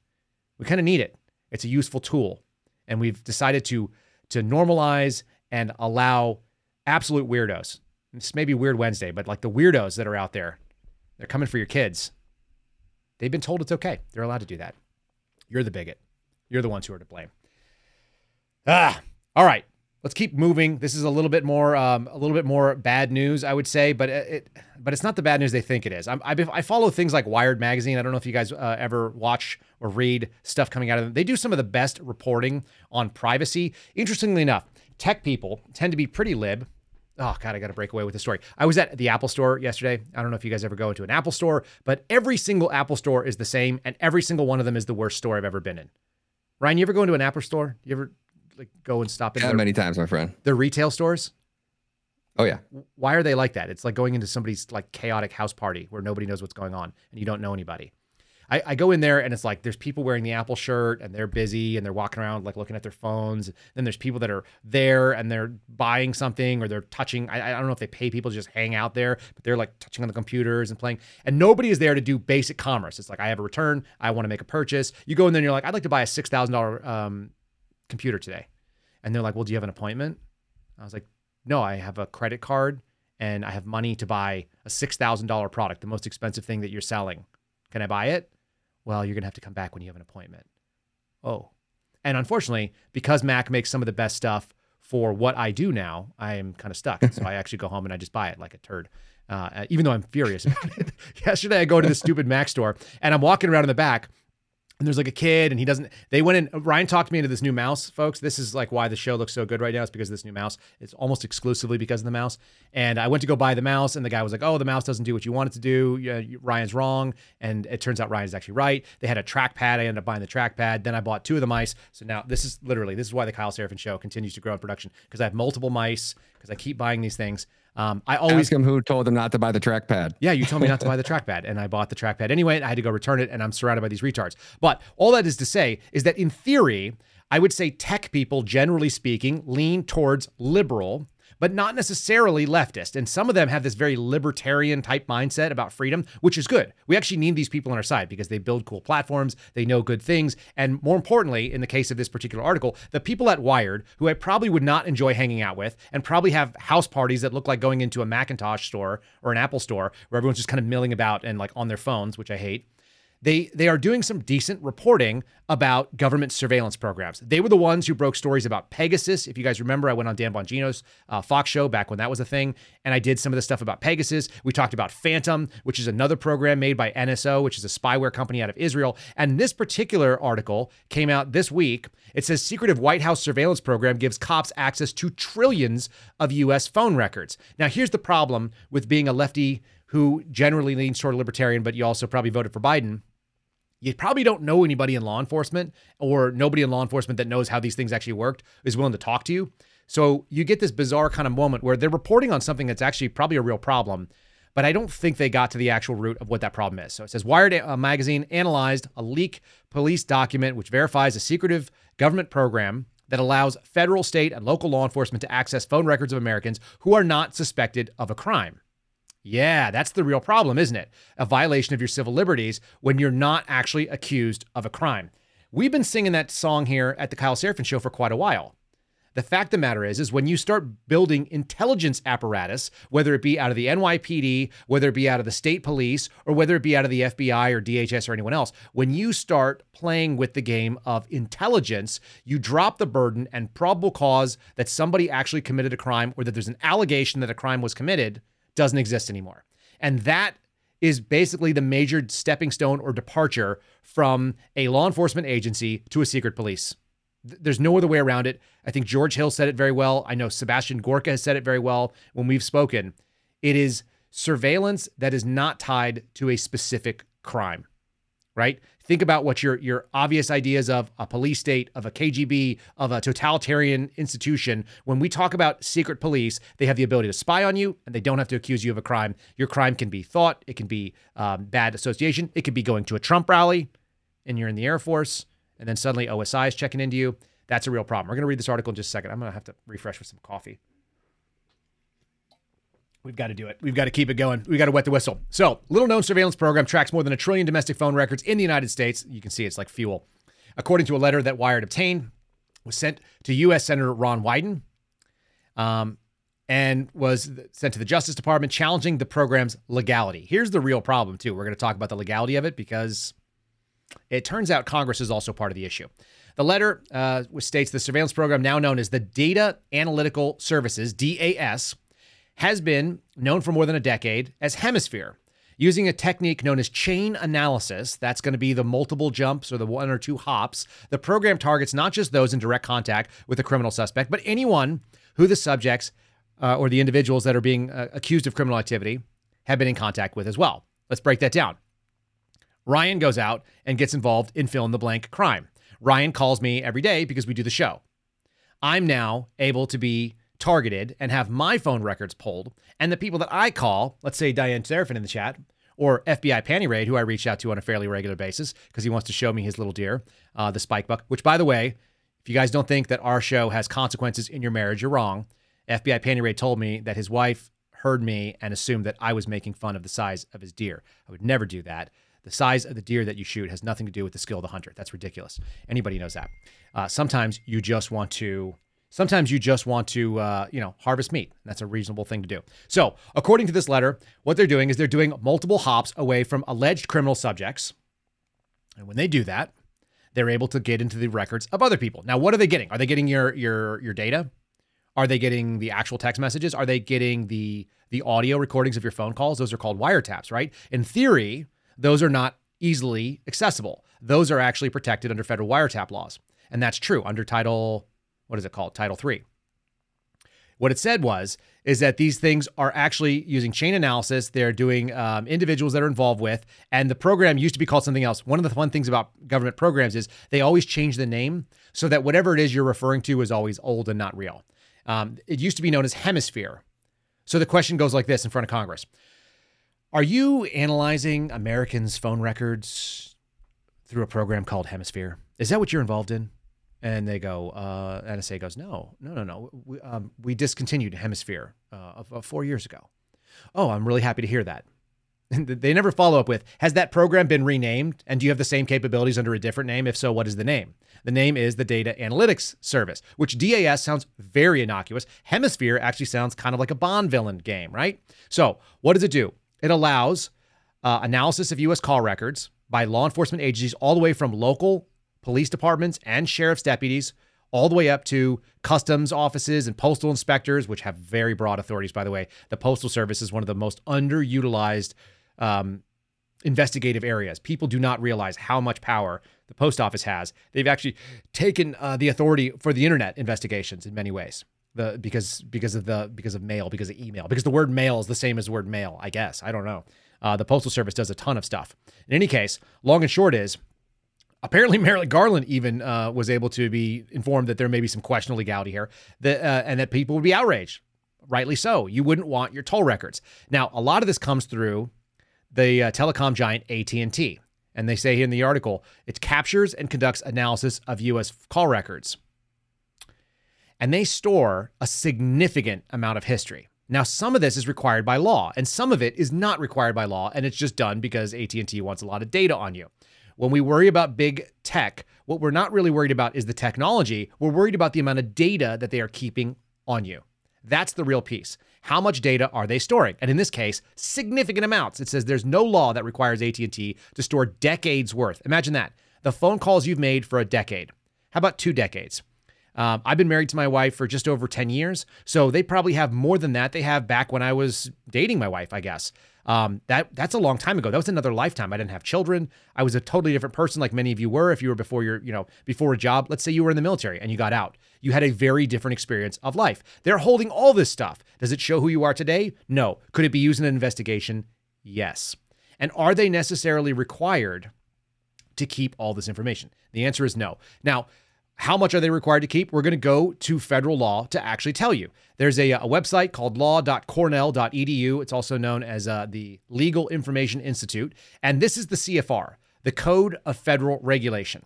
We kind of need it. It's a useful tool, and we've decided to to normalize and allow absolute weirdos. This may be Weird Wednesday, but like the weirdos that are out there, they're coming for your kids. They've been told it's okay. They're allowed to do that. You're the bigot. You're the ones who are to blame. Ah, all right let's keep moving. This is a little bit more, um, a little bit more bad news, I would say, but it, but it's not the bad news they think it is. I, I follow things like Wired magazine. I don't know if you guys uh, ever watch or read stuff coming out of them. They do some of the best reporting on privacy. Interestingly enough, tech people tend to be pretty lib. Oh God, I got to break away with the story. I was at the Apple store yesterday. I don't know if you guys ever go into an Apple store, but every single Apple store is the same, and every single one of them is the worst store I've ever been in. Ryan, you ever go into an Apple store? You ever like go and stop in? How many times, my friend? The retail stores. Oh yeah. Why are they like that? It's like going into somebody's like chaotic house party where nobody knows what's going on and you don't know anybody. I, I go in there and it's like there's people wearing the Apple shirt and they're busy and they're walking around like looking at their phones. Then there's people that are there and they're buying something or they're touching. I, I don't know if they pay people to just hang out there, but they're like touching on the computers and playing. And nobody is there to do basic commerce. It's like I have a return, I want to make a purchase. You go in there and you're like, I'd like to buy a six thousand thousand dollar um, computer today. And they're like, well, do you have an appointment? I was like, no, I have a credit card and I have money to buy a $6,000 product, the most expensive thing that you're selling. Can I buy it? Well, you're going to have to come back when you have an appointment. Oh. And unfortunately, because Mac makes some of the best stuff for what I do now, I am kind of stuck. so I actually go home and I just buy it like a turd. Uh, even though I'm furious about it. Yesterday, I go to the stupid Mac store and I'm walking around in the back and there's like a kid and he doesn't they went in ryan talked me into this new mouse folks. This is like why the show looks so good right now it's because of this new mouse. It's almost exclusively because of the mouse. And i went to go buy the mouse and the guy was like oh the mouse doesn't do what you want it to do. Yeah, ryan's wrong. And it turns out ryan's actually right. They had a trackpad. I ended up buying the trackpad. Then i bought two of the mice. So now this is literally this is why the kyle seraphin show continues to grow in production because i have multiple mice because i keep buying these things um, I always ask him who told them not to buy the trackpad. Yeah, you told me not to buy the trackpad, and I bought the trackpad anyway. And I had to go return it, and I'm surrounded by these retards. But all that is to say is that in theory, I would say tech people, generally speaking, lean towards liberal but not necessarily leftist. And some of them have this very libertarian type mindset about freedom, which is good. We actually need these people on our side because they build cool platforms, they know good things. And more importantly, in the case of this particular article, the people at Wired, who I probably would not enjoy hanging out with and probably have house parties that look like going into a Macintosh store or an Apple store where everyone's just kind of milling about and like on their phones, which I hate they they are doing some decent reporting about government surveillance programs. They were the ones who broke stories about Pegasus. If you guys remember, I went on Dan Bongino's uh, Fox show back when that was a thing, and I did some of the stuff about Pegasus. We talked about Phantom, which is another program made by NSO, which is a spyware company out of Israel. And this particular article came out this week. It says secretive White House surveillance program gives cops access to trillions of U.S. phone records. Now, here's the problem with being a lefty who generally leans toward libertarian, but you also probably voted for Biden you probably don't know anybody in law enforcement or nobody in law enforcement that knows how these things actually worked is willing to talk to you. So you get this bizarre kind of moment where they're reporting on something that's actually probably a real problem, but I don't think they got to the actual root of what that problem is. So it says Wired uh, magazine analyzed a leak police document which verifies a secretive government program that allows federal, state, and local law enforcement to access phone records of Americans who are not suspected of a crime. Yeah, that's the real problem, isn't it? A violation of your civil liberties when you're not actually accused of a crime. We've been singing that song here at the Kyle Seraphin Show for quite a while. The fact of the matter is, is when you start building intelligence apparatus, whether it be out of the NYPD, whether it be out of the state police, or whether it be out of the FBI or DHS or anyone else, when you start playing with the game of intelligence, you drop the burden and probable cause that somebody actually committed a crime or that there's an allegation that a crime was committed doesn't exist anymore. And that is basically the major stepping stone or departure from a law enforcement agency to a secret police. There's no other way around it. I think George Hill said it very well. I know Sebastian Gorka has said it very well when we've spoken. It is surveillance that is not tied to a specific crime, right? Think about what your your obvious ideas of a police state, of a KGB, of a totalitarian institution. When we talk about secret police, they have the ability to spy on you, and they don't have to accuse you of a crime. Your crime can be thought, it can be um, bad association, it could be going to a Trump rally, and you're in the Air Force, and then suddenly OSI is checking into you. That's a real problem. We're going to read this article in just a second. I'm going to have to refresh with some coffee. We've got to do it. We've got to keep it going. We've got to wet the whistle. So, little known surveillance program tracks more than a trillion domestic phone records in the United States. You can see it's like fuel. According to a letter that Wired obtained, was sent to U.S. Senator Ron Wyden um, and was sent to the Justice Department challenging the program's legality. Here's the real problem, too. We're going to talk about the legality of it because it turns out Congress is also part of the issue. The letter uh, states the surveillance program, now known as the Data Analytical Services, DAS, has been known for more than a decade as Hemisphere. Using a technique known as chain analysis, that's going to be the multiple jumps or the one or two hops, the program targets not just those in direct contact with a criminal suspect, but anyone who the subjects uh, or the individuals that are being uh, accused of criminal activity have been in contact with as well. Let's break that down. Ryan goes out and gets involved in fill in the blank crime. Ryan calls me every day because we do the show. I'm now able to be targeted and have my phone records pulled, and the people that I call, let's say Diane Seraphin in the chat, or FBI Panty Raid, who I reach out to on a fairly regular basis because he wants to show me his little deer, uh, the spike buck, which, by the way, if you guys don't think that our show has consequences in your marriage, you're wrong. FBI Panty Raid told me that his wife heard me and assumed that I was making fun of the size of his deer. I would never do that. The size of the deer that you shoot has nothing to do with the skill of the hunter. That's ridiculous. Anybody knows that. Uh, sometimes you just want to Sometimes you just want to, uh, you know, harvest meat. That's a reasonable thing to do. So, according to this letter, what they're doing is they're doing multiple hops away from alleged criminal subjects. And when they do that, they're able to get into the records of other people. Now, what are they getting? Are they getting your your your data? Are they getting the actual text messages? Are they getting the the audio recordings of your phone calls? Those are called wiretaps, right? In theory, those are not easily accessible. Those are actually protected under federal wiretap laws. And that's true under Title what is it called? Title three. What it said was is that these things are actually using chain analysis. They're doing um, individuals that are involved with, and the program used to be called something else. One of the fun things about government programs is they always change the name so that whatever it is you're referring to is always old and not real. Um, it used to be known as Hemisphere. So the question goes like this in front of Congress: Are you analyzing Americans' phone records through a program called Hemisphere? Is that what you're involved in? And they go, uh, NSA goes, no, no, no, no. We, um, we discontinued Hemisphere uh, of, of four years ago. Oh, I'm really happy to hear that. And they never follow up with, has that program been renamed? And do you have the same capabilities under a different name? If so, what is the name? The name is the Data Analytics Service, which DAS sounds very innocuous. Hemisphere actually sounds kind of like a Bond villain game, right? So, what does it do? It allows uh, analysis of U.S. call records by law enforcement agencies all the way from local police departments and sheriff's deputies, all the way up to customs offices and postal inspectors, which have very broad authorities, by the way. The Postal Service is one of the most underutilized um, investigative areas. People do not realize how much power the post office has. They've actually taken uh, the authority for the internet investigations in many ways. The because because of the because of mail because of email because the word mail is the same as the word mail I guess I don't know uh, the postal service does a ton of stuff in any case long and short is apparently Merrick Garland even uh, was able to be informed that there may be some questionable legality here, that uh, and that people would be outraged, rightly so. You wouldn't want your toll records. Now, a lot of this comes through the uh, telecom giant AT&T, and they say in the article it captures and conducts analysis of U.S. call records, and they store a significant amount of history. Now, some of this is required by law, and some of it is not required by law, and it's just done because AT&T wants a lot of data on you. When we worry about big tech, what we're not really worried about is the technology. We're worried about the amount of data that they are keeping on you. That's the real piece. How much data are they storing? And in this case, significant amounts. It says there's no law that requires AT&T to store decades worth. Imagine that. The phone calls you've made for a decade. How about two decades? Um, I've been married to my wife for just over 10 years, so they probably have more than that. They have back when I was dating my wife, I guess. Um, that that's a long time ago. That was another lifetime. I didn't have children. I was a totally different person, like many of you were. If you were before your, you know, before a job. Let's say you were in the military and you got out. You had a very different experience of life. They're holding all this stuff. Does it show who you are today? No. Could it be used in an investigation? Yes. And are they necessarily required to keep all this information? The answer is no. Now, how much are they required to keep? We're going to go to federal law to actually tell you. There's a, a website called law.cornell.edu. It's also known as uh, the Legal Information Institute. And this is the CFR, the Code of Federal Regulation.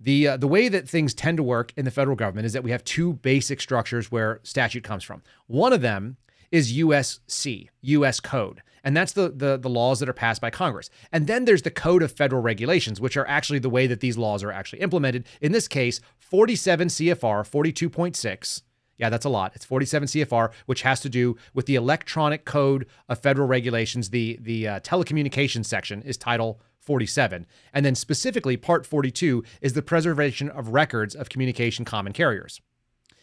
The, uh, the way that things tend to work in the federal government is that we have two basic structures where statute comes from. One of them is USC, US Code. And that's the, the, the laws that are passed by Congress. And then there's the Code of Federal Regulations, which are actually the way that these laws are actually implemented. In this case, 47 CFR 42.6. Yeah, that's a lot. It's 47 CFR, which has to do with the Electronic Code of Federal Regulations. The the uh, telecommunications section is Title 47, and then specifically Part 42 is the preservation of records of communication common carriers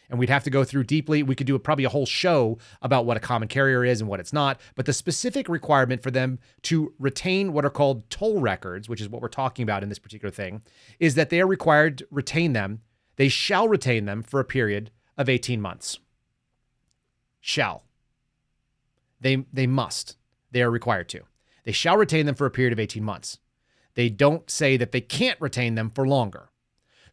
and we'd have to go through deeply. We could do a, probably a whole show about what a common carrier is and what it's not. But the specific requirement for them to retain what are called toll records, which is what we're talking about in this particular thing, is that they are required to retain them. They shall retain them for a period of 18 months. Shall. They, they must. They are required to. They shall retain them for a period of 18 months. They don't say that they can't retain them for longer.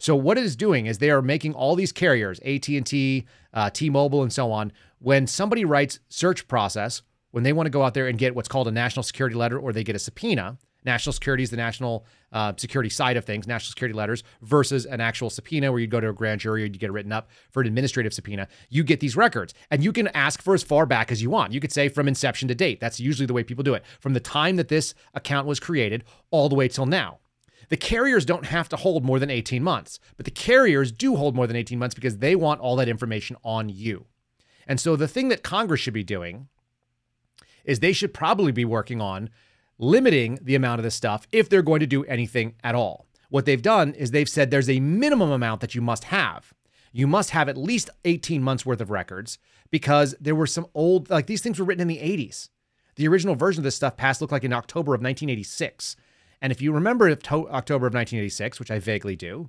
So what it is doing is they are making all these carriers, AT&T, uh, T-Mobile, and so on. When somebody writes search process, when they want to go out there and get what's called a national security letter or they get a subpoena, national security is the national uh, security side of things, national security letters versus an actual subpoena where you go to a grand jury or you get it written up for an administrative subpoena. You get these records and you can ask for as far back as you want. You could say from inception to date. That's usually the way people do it. From the time that this account was created all the way till now. The carriers don't have to hold more than 18 months, but the carriers do hold more than 18 months because they want all that information on you. And so the thing that Congress should be doing is they should probably be working on limiting the amount of this stuff if they're going to do anything at all. What they've done is they've said there's a minimum amount that you must have. You must have at least 18 months worth of records because there were some old, like these things were written in the 80s. The original version of this stuff passed looked like in October of 1986. And if you remember October of 1986, which I vaguely do,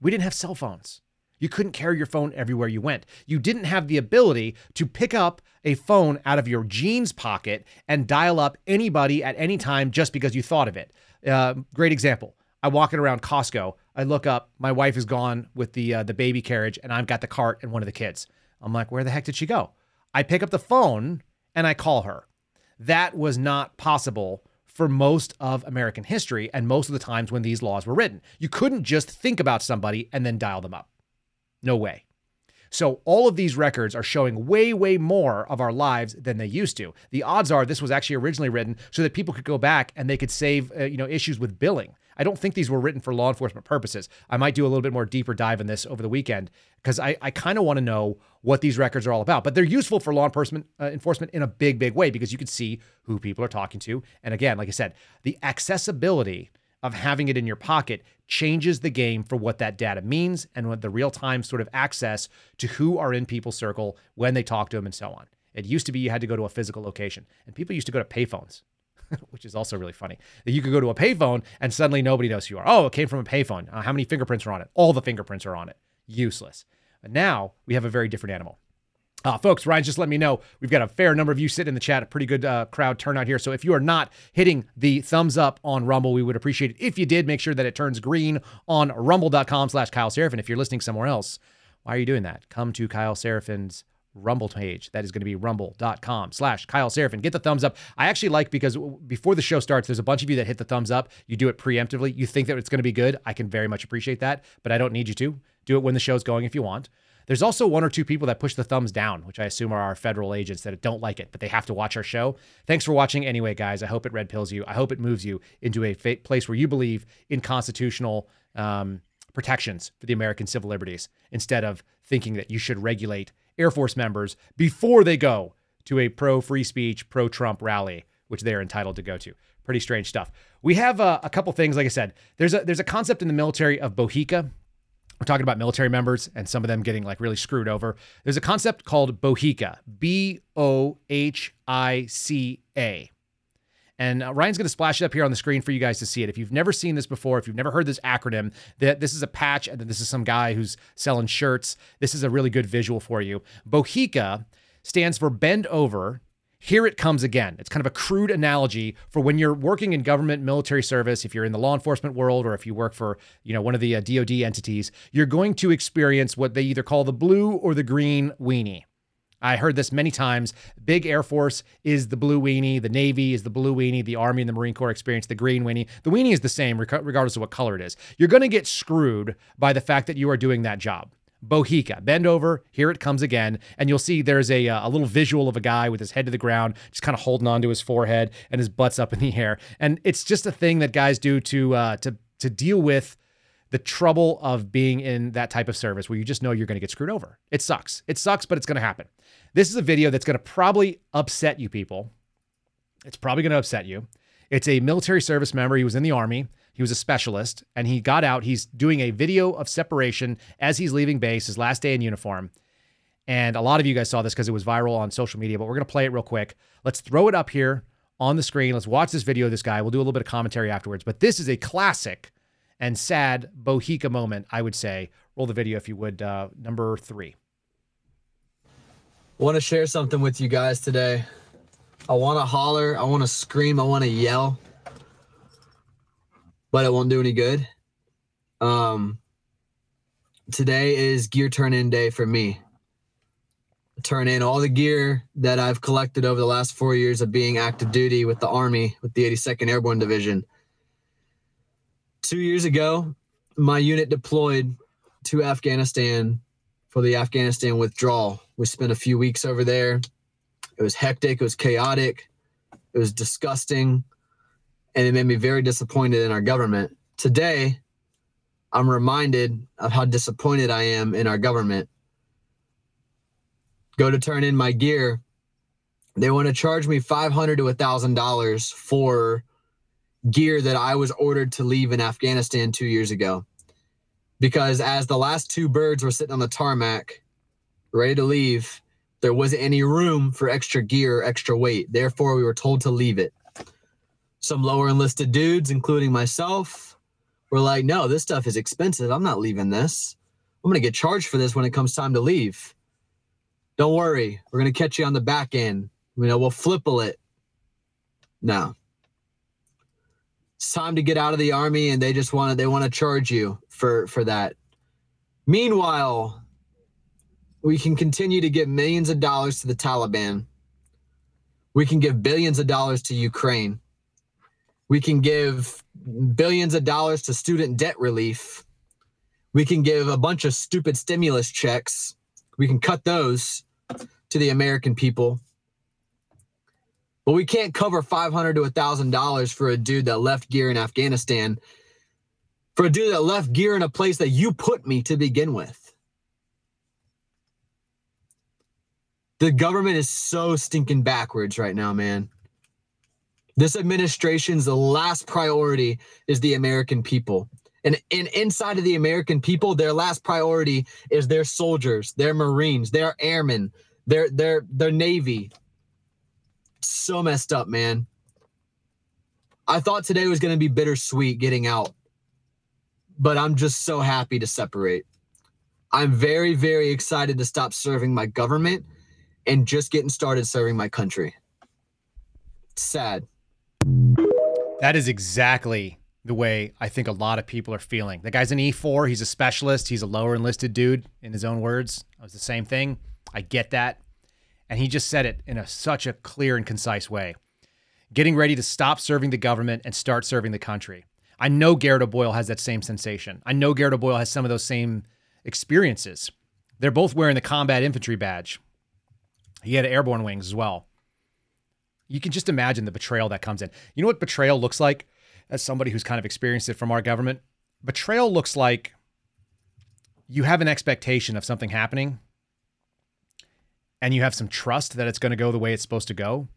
we didn't have cell phones. You couldn't carry your phone everywhere you went. You didn't have the ability to pick up a phone out of your jeans pocket and dial up anybody at any time just because you thought of it. Uh, great example. I'm walking around Costco. I look up. My wife is gone with the uh, the baby carriage, and I've got the cart and one of the kids. I'm like, where the heck did she go? I pick up the phone and I call her. That was not possible for most of American history and most of the times when these laws were written. You couldn't just think about somebody and then dial them up. No way. So all of these records are showing way, way more of our lives than they used to. The odds are this was actually originally written so that people could go back and they could save, uh, you know, issues with billing. I don't think these were written for law enforcement purposes. I might do a little bit more deeper dive in this over the weekend because I, I kind of want to know what these records are all about. But they're useful for law enforcement uh, enforcement in a big, big way because you can see who people are talking to. And again, like I said, the accessibility of having it in your pocket changes the game for what that data means and what the real time sort of access to who are in people's circle when they talk to them and so on. It used to be you had to go to a physical location, and people used to go to payphones. which is also really funny. That you could go to a payphone and suddenly nobody knows who you are. Oh, it came from a payphone. Uh, how many fingerprints are on it? All the fingerprints are on it. Useless. But now we have a very different animal. Uh, folks, Ryan just let me know we've got a fair number of you sitting in the chat, a pretty good uh, crowd turnout here. So if you are not hitting the thumbs up on Rumble, we would appreciate it. If you did, make sure that it turns green on rumble.com slash Kyle Seraphin. If you're listening somewhere else, why are you doing that? Come to Kyle Seraphin's Rumble page. That is going to be rumble.com slash Kyle Seraphin. Get the thumbs up. I actually like because before the show starts, there's a bunch of you that hit the thumbs up. You do it preemptively. You think that it's going to be good. I can very much appreciate that, but I don't need you to. Do it when the show's going if you want. There's also one or two people that push the thumbs down, which I assume are our federal agents that don't like it, but they have to watch our show. Thanks for watching anyway, guys. I hope it red pills you. I hope it moves you into a place where you believe in constitutional um, protections for the American civil liberties instead of thinking that you should regulate Air Force members before they go to a pro free speech, pro Trump rally, which they're entitled to go to. Pretty strange stuff. We have uh, a couple things. Like I said, there's a there's a concept in the military of bohica. We're talking about military members and some of them getting like really screwed over. There's a concept called bohica, B O H I C A. And uh, Ryan's going to splash it up here on the screen for you guys to see it. If you've never seen this before, if you've never heard this acronym, that this is a patch and this is some guy who's selling shirts. This is a really good visual for you. BOHICA stands for bend over. Here it comes again. It's kind of a crude analogy for when you're working in government military service, if you're in the law enforcement world or if you work for, you know, one of the uh, DoD entities, you're going to experience what they either call the blue or the green weenie. I heard this many times. Big Air Force is the blue weenie, the Navy is the blue weenie, the Army and the Marine Corps experience the green weenie. The weenie is the same regardless of what color it is. You're going to get screwed by the fact that you are doing that job. BOHICA, bend over, here it comes again. And you'll see there's a, uh, a little visual of a guy with his head to the ground, just kind of holding onto his forehead and his butt's up in the air. And it's just a thing that guys do to, uh, to, to deal with the trouble of being in that type of service where you just know you're going to get screwed over. It sucks. It sucks, but it's going to happen. This is a video that's going to probably upset you people. It's probably going to upset you. It's a military service member. He was in the army. He was a specialist and he got out. He's doing a video of separation as he's leaving base, his last day in uniform. And a lot of you guys saw this because it was viral on social media, but we're going to play it real quick. Let's throw it up here on the screen. Let's watch this video of this guy. We'll do a little bit of commentary afterwards. But this is a classic and sad BOHICA moment, I would say. Roll the video if you would. Uh, number three. Want to share something with you guys today. I want to holler, I want to scream, I want to yell, but it won't do any good. Um, today is gear turn in day for me. Turn in all the gear that I've collected over the last four years of being active duty with the Army, with the 82nd Airborne Division. Two years ago, my unit deployed to Afghanistan for the Afghanistan withdrawal. We spent a few weeks over there. It was hectic, it was chaotic, it was disgusting, and it made me very disappointed in our government. Today, I'm reminded of how disappointed I am in our government. Go to turn in my gear. They want to charge me 500 to $1,000 for gear that I was ordered to leave in Afghanistan two years ago because as the last two birds were sitting on the tarmac, ready to leave, there wasn't any room for extra gear, extra weight. Therefore, we were told to leave it. Some lower enlisted dudes, including myself, were like, no, this stuff is expensive. I'm not leaving this. I'm going to get charged for this when it comes time to leave. Don't worry. We're going to catch you on the back end. You know, we'll FLIPL it. No it's time to get out of the army and they just want to they want to charge you for for that meanwhile we can continue to give millions of dollars to the taliban we can give billions of dollars to ukraine we can give billions of dollars to student debt relief we can give a bunch of stupid stimulus checks we can cut those to the american people but we can't cover 500 to $1,000 for a dude that left gear in Afghanistan, for a dude that left gear in a place that you put me to begin with. The government is so stinking backwards right now, man. This administration's last priority is the American people. And, and inside of the American people, their last priority is their soldiers, their Marines, their airmen, their their their Navy, so messed up, man. I thought today was going to be bittersweet getting out, but I'm just so happy to separate. I'm very, very excited to stop serving my government and just getting started serving my country. sad. That is exactly the way I think a lot of people are feeling. The guy's an E4. He's a specialist. He's a lower enlisted dude, in his own words. It was the same thing. I get that. And he just said it in a, such a clear and concise way. Getting ready to stop serving the government and start serving the country. I know Garrett O'Boyle has that same sensation. I know Garrett O'Boyle has some of those same experiences. They're both wearing the combat infantry badge. He had airborne wings as well. You can just imagine the betrayal that comes in. You know what betrayal looks like as somebody who's kind of experienced it from our government? Betrayal looks like you have an expectation of something happening and you have some trust that it's going to go the way it's supposed to go,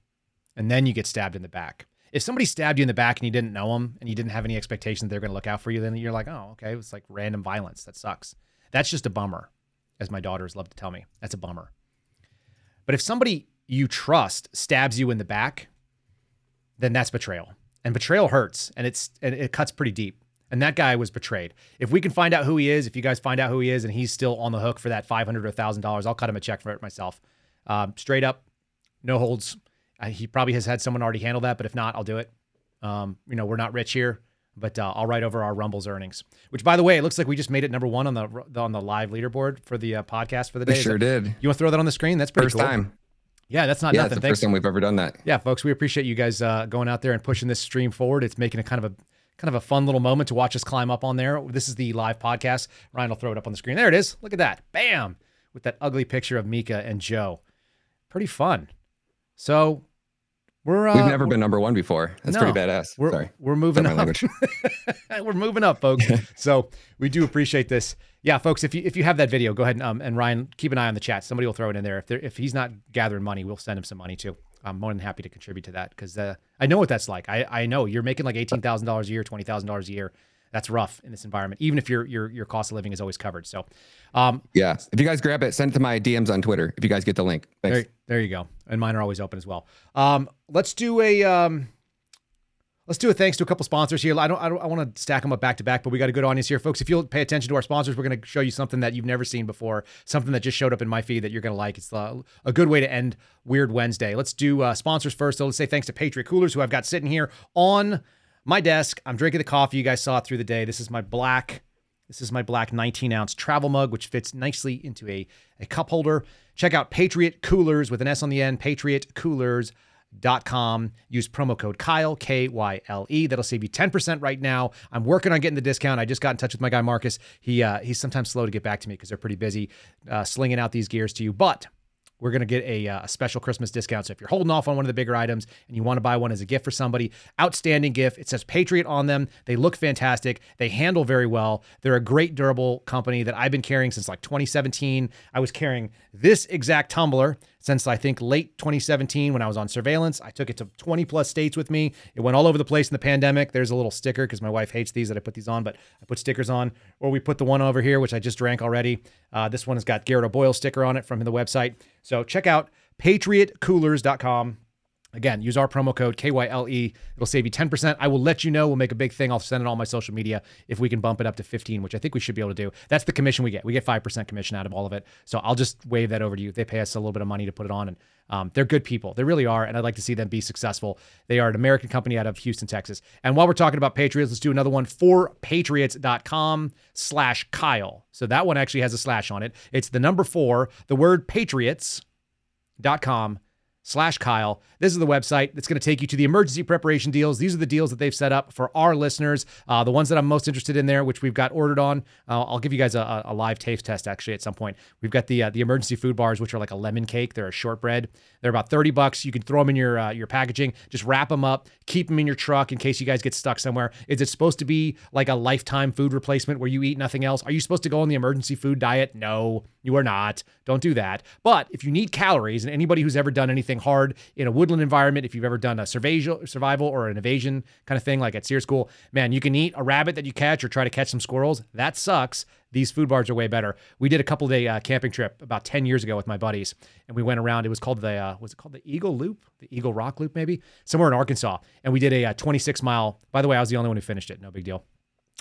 and then you get stabbed in the back. If somebody stabbed you in the back and you didn't know them and you didn't have any expectation that they're going to look out for you, then you're like, oh, okay, it's like random violence. That sucks. That's just a bummer, as my daughters love to tell me. That's a bummer. But if somebody you trust stabs you in the back, then that's betrayal. And betrayal hurts and it's and it cuts pretty deep. And that guy was betrayed. If we can find out who he is, if you guys find out who he is and he's still on the hook for that 500 or $1,000, I'll cut him a check for it myself. Um, straight up, no holds. Uh, he probably has had someone already handle that, but if not, I'll do it. Um, you know, we're not rich here, but uh, I'll write over our Rumbles earnings. Which, by the way, it looks like we just made it number one on the on the live leaderboard for the uh, podcast for the day. We sure did. You want to throw that on the screen? That's pretty first cool. time. Yeah, that's not yeah, nothing. It's the Thanks. first time we've ever done that. Yeah, folks, we appreciate you guys uh, going out there and pushing this stream forward. It's making a kind of a kind of a fun little moment to watch us climb up on there. This is the live podcast. Ryan will throw it up on the screen. There it is. Look at that. Bam. With that ugly picture of Mika and Joe. Pretty fun. So we're uh, We've never been number one before. That's no, pretty badass. We're, Sorry. We're moving up. we're moving up, folks. so we do appreciate this. Yeah, folks, if you if you have that video, go ahead and, um, and Ryan, keep an eye on the chat. Somebody will throw it in there. If if he's not gathering money, we'll send him some money too. I'm more than happy to contribute to that because uh, I know what that's like. I, I know you're making like eighteen thousand dollars a year, twenty thousand dollars a year. That's rough in this environment, even if your your your cost of living is always covered. So, um, yeah, if you guys grab it, send it to my DMs on Twitter. If you guys get the link, thanks. There, there you go. And mine are always open as well. Um, let's do a um, let's do a thanks to a couple sponsors here. I don't I don't I want to stack them up back to back, but we got a good audience here, folks. If you'll pay attention to our sponsors, we're going to show you something that you've never seen before, something that just showed up in my feed that you're going to like. It's uh, a good way to end Weird Wednesday. Let's do uh, sponsors first. So let's say thanks to Patriot Coolers, who I've got sitting here on my desk. I'm drinking the coffee. You guys saw it through the day. This is my black. This is my black 19 ounce travel mug, which fits nicely into a, a cup holder. Check out Patriot Coolers with an S on the end, patriotcoolers.com. Use promo code Kyle, K Y L E. That'll save you 10% right now. I'm working on getting the discount. I just got in touch with my guy, Marcus. He uh, He's sometimes slow to get back to me because they're pretty busy uh, slinging out these gears to you. But we're going to get a, uh, a, special Christmas discount. So if you're holding off on one of the bigger items and you want to buy one as a gift for somebody, outstanding gift. It says Patriot on them. They look fantastic. They handle very well. They're a great durable company that I've been carrying since like 2017. I was carrying this exact tumbler since I think late 2017 when I was on surveillance. I took it to 20 plus states with me. It went all over the place in the pandemic. There's a little sticker because my wife hates these that I put these on, but I put stickers on. Or we put the one over here, which I just drank already. Uh, this one has got Garrett O'Boyle sticker on it from the website. So check out patriotcoolers.com. Again, use our promo code KYLE. It'll save you 10%. I will let you know. We'll make a big thing. I'll send it on my social media if we can bump it up to 15, which I think we should be able to do. That's the commission we get. We get 5% commission out of all of it. So I'll just wave that over to you. They pay us a little bit of money to put it on. And um, they're good people. They really are. And I'd like to see them be successful. They are an American company out of Houston, Texas. And while we're talking about Patriots, let's do another one for patriots.com slash Kyle. So that one actually has a slash on it. It's the number four, the word patriots.com slash Kyle. This is the website that's going to take you to the emergency preparation deals. These are the deals that they've set up for our listeners. Uh, the ones that I'm most interested in there, which we've got ordered on. Uh, I'll give you guys a, a, live taste test actually at some point. We've got the uh, the emergency food bars, which are like a lemon cake. They're a shortbread. They're about 30 bucks. You can throw them in your uh, your packaging. Just wrap them up. Keep them in your truck in case you guys get stuck somewhere. Is it supposed to be like a lifetime food replacement where you eat nothing else? Are you supposed to go on the emergency food diet? No, you are not. Don't do that. But if you need calories, and anybody who's ever done anything hard in a woodland environment, if you've ever done a survival, or an evasion kind of thing, like at SERE School, man, you can eat a rabbit that you catch or try to catch some squirrels. That sucks. These food bars are way better. We did a couple day uh, camping trip about 10 years ago with my buddies, and we went around. It was called the uh, was it called the Eagle Loop, the Eagle Rock Loop, maybe somewhere in Arkansas. And we did a, a 26 mile. By the way, I was the only one who finished it. No big deal.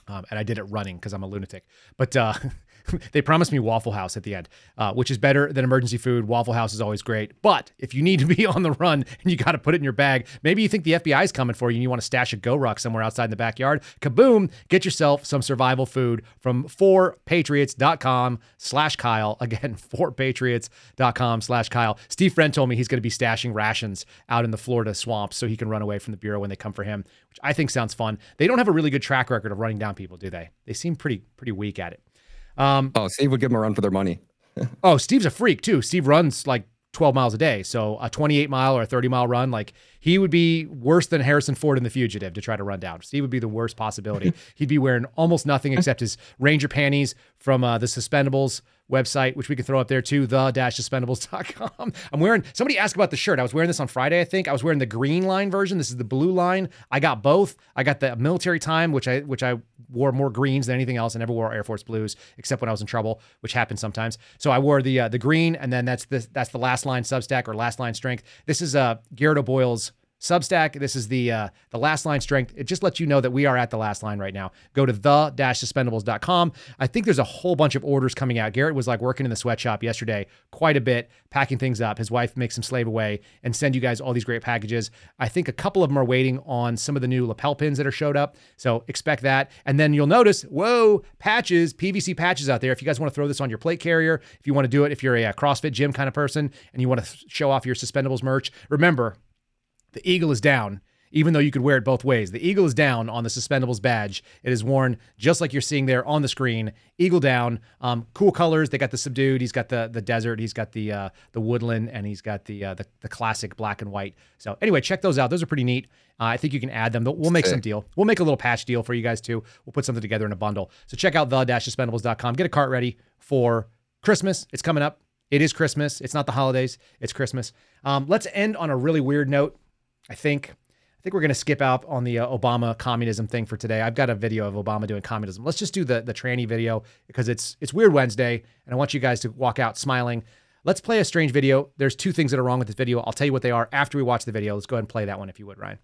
Um, and I did it running because I'm a lunatic. But uh, they promised me Waffle House at the end, uh, which is better than emergency food. Waffle House is always great. But if you need to be on the run and you got to put it in your bag, maybe you think the FBI is coming for you and you want to stash a GoRuck somewhere outside in the backyard, kaboom, get yourself some survival food from 4patriots.com slash Kyle. Again, 4patriots.com slash Kyle. Steve Friend told me he's going to be stashing rations out in the Florida swamps so he can run away from the Bureau when they come for him, which I think sounds fun. They don't have a really good track record of running down people, do they? They seem pretty pretty weak at it. Um, oh, Steve would give them a run for their money. oh, Steve's a freak too. Steve runs like 12 miles a day. So a 28 mile or a 30 mile run, like he would be worse than Harrison Ford in The Fugitive to try to run down. Steve would be the worst possibility. He'd be wearing almost nothing except his Ranger panties from uh, the Suspendables website, which we can throw up there too, the-suspendables.com. I'm wearing, somebody asked about the shirt. I was wearing this on Friday, I think. I was wearing the green line version. This is the blue line. I got both. I got the military time, which I which I wore more greens than anything else. I never wore Air Force blues except when I was in trouble, which happens sometimes. So I wore the uh, the green, and then that's the that's the last line Substack or last line strength. This is uh Garrett O'Boyle's Substack. This is the uh, the last line strength. It just lets you know that we are at the last line right now. Go to the-suspendables.com. I think there's a whole bunch of orders coming out. Garrett was like working in the sweatshop yesterday quite a bit, packing things up. His wife makes him slave away and send you guys all these great packages. I think a couple of them are waiting on some of the new lapel pins that are showed up. So expect that. And then you'll notice, whoa, patches, PVC patches out there. If you guys want to throw this on your plate carrier, if you want to do it, if you're a, a CrossFit gym kind of person and you want to show off your suspendables merch, remember, the eagle is down, even though you could wear it both ways. The eagle is down on the suspendables badge. It is worn just like you're seeing there on the screen. Eagle down. Um, cool colors. They got the subdued. He's got the the desert. He's got the uh, the woodland, and he's got the, uh, the the classic black and white. So anyway, check those out. Those are pretty neat. Uh, I think you can add them. We'll make some deal. We'll make a little patch deal for you guys too. We'll put something together in a bundle. So check out the-suspendables.com. Get a cart ready for Christmas. It's coming up. It is Christmas. It's not the holidays. It's Christmas. Um, let's end on a really weird note. I think I think we're going to skip out on the uh, Obama communism thing for today. I've got a video of Obama doing communism. Let's just do the the tranny video because it's it's Weird Wednesday, and I want you guys to walk out smiling. Let's play a strange video. There's two things that are wrong with this video. I'll tell you what they are after we watch the video. Let's go ahead and play that one if you would, Ryan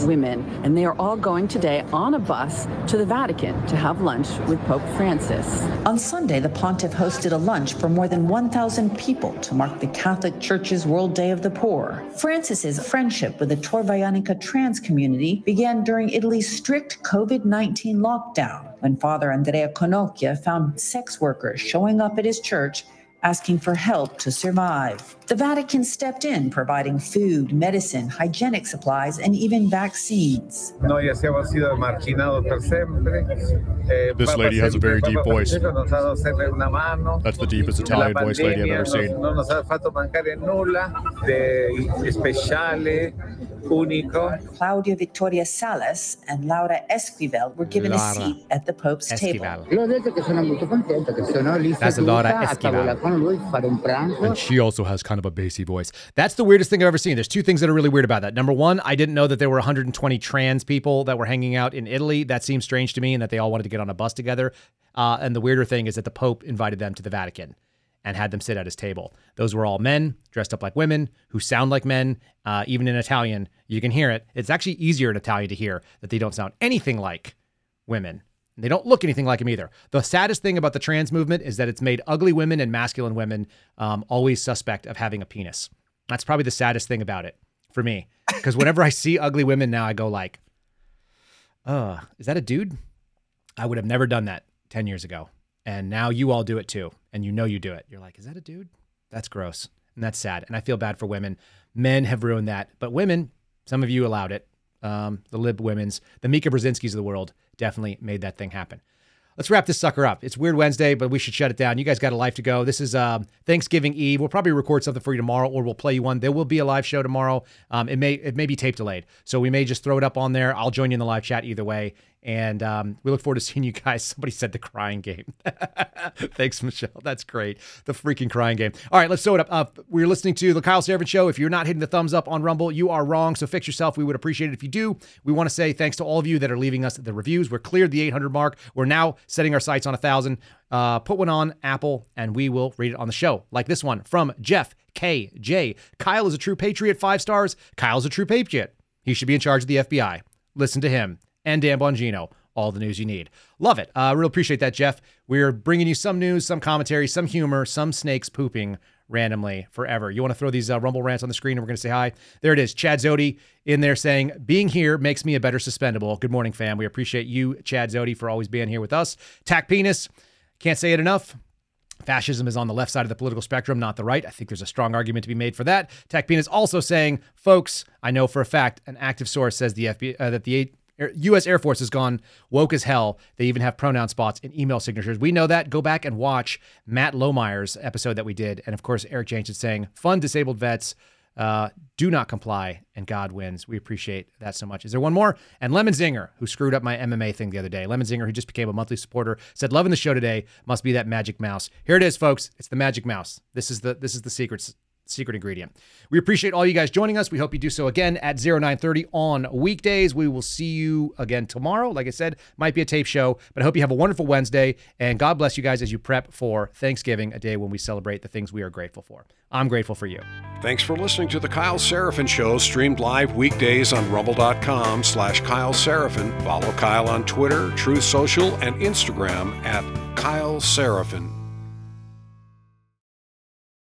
women, and they are all going today on a bus to the Vatican to have lunch with Pope Francis. On Sunday, the pontiff hosted a lunch for more than 1,000 people to mark the Catholic Church's World Day of the Poor. Francis's friendship with the Torvaianica trans community began during Italy's strict COVID 19 lockdown when Father Andrea Conocchia found sex workers showing up at his church asking for help to survive. The Vatican stepped in, providing food, medicine, hygienic supplies, and even vaccines. Eh, this lady has a very deep voice. That's the deepest Italian voice lady I've ever seen. Claudia Victoria Salas and Laura Esquivel were given Laura a seat at the Pope's Esquivel. table. That's Laura Esquivel. And she also has kind of a bassy voice. That's the weirdest thing I've ever seen. There's two things that are really weird about that. Number one, I didn't know that there were 120 trans people that were hanging out in Italy. That seems strange to me, and that they all wanted to get on a bus together. Uh, and the weirder thing is that the Pope invited them to the Vatican and had them sit at his table. Those were all men dressed up like women who sound like men. Uh, even in Italian, you can hear it. It's actually easier in Italian to hear that they don't sound anything like women. They don't look anything like him either. The saddest thing about the trans movement is that it's made ugly women and masculine women um, always suspect of having a penis. That's probably the saddest thing about it for me. Because whenever I see ugly women now, I go like, "Uh, is that a dude?" I would have never done that ten years ago, and now you all do it too, and you know you do it. You're like, "Is that a dude?" That's gross, and that's sad, and I feel bad for women. Men have ruined that, but women, some of you allowed it. Um, the lib women's, the Mika Brzezinskis of the world definitely made that thing happen. Let's wrap this sucker up. It's Weird Wednesday, but we should shut it down. You guys got a life to go. This is um, Thanksgiving Eve. We'll probably record something for you tomorrow, or we'll play you one. There will be a live show tomorrow. Um, it may it may be tape delayed, so we may just throw it up on there. I'll join you in the live chat either way, and um, we look forward to seeing you guys. Somebody said the crying game. Thanks, Michelle. That's great. The freaking crying game. All right, let's sew it up. Uh, we're listening to the Kyle Seraphin Show. If you're not hitting the thumbs up on Rumble, you are wrong. So fix yourself. We would appreciate it if you do. We want to say thanks to all of you that are leaving us the reviews. We're cleared the 800 mark. We're now setting our sights on a thousand. Uh, put one on Apple, and we will read it on the show. Like this one from Jeff KJ. Kyle is a true patriot. Five stars. Kyle's a true patriot. He should be in charge of the FBI. Listen to him and Dan Bongino. All the news you need. Love it. I uh, really appreciate that, Jeff. We're bringing you some news, some commentary, some humor, some snakes pooping randomly forever. You want to throw these uh, Rumble rants on the screen and we're going to say hi? There it is. Chad Zodi in there saying, Being here makes me a better suspendable. Good morning, fam. We appreciate you, Chad Zodi, for always being here with us. Tack Penis. Can't say it enough. Fascism is on the left side of the political spectrum, not the right. I think there's a strong argument to be made for that. Tech Penis also saying, folks, I know for a fact, an active source says the FBI, uh, that the U.S. Air Force has gone woke as hell. They even have pronoun spots in email signatures. We know that. Go back and watch Matt Lohmeier's episode that we did. And of course, Eric Jenkins saying, fund disabled vets. Uh, do not comply, and God wins. We appreciate that so much. Is there one more? And Lemon Zinger, who screwed up my MMA thing the other day. Lemon Zinger, who just became a monthly supporter, said, "Loving the show today. Must be that magic mouse." Here it is, folks. It's the magic mouse. This is the this is the secret secret ingredient. We appreciate all you guys joining us. We hope you do so again at 0930 on weekdays. We will see you again tomorrow. Like I said, might be a tape show, but I hope you have a wonderful Wednesday. And God bless you guys as you prep for Thanksgiving, a day when we celebrate the things we are grateful for. I'm grateful for you. Thanks for listening to the Kyle Seraphin Show, streamed live weekdays on rumble.com slash Kyle Seraphin. Follow Kyle on Twitter, Truth Social, and Instagram at Kyle Seraphin.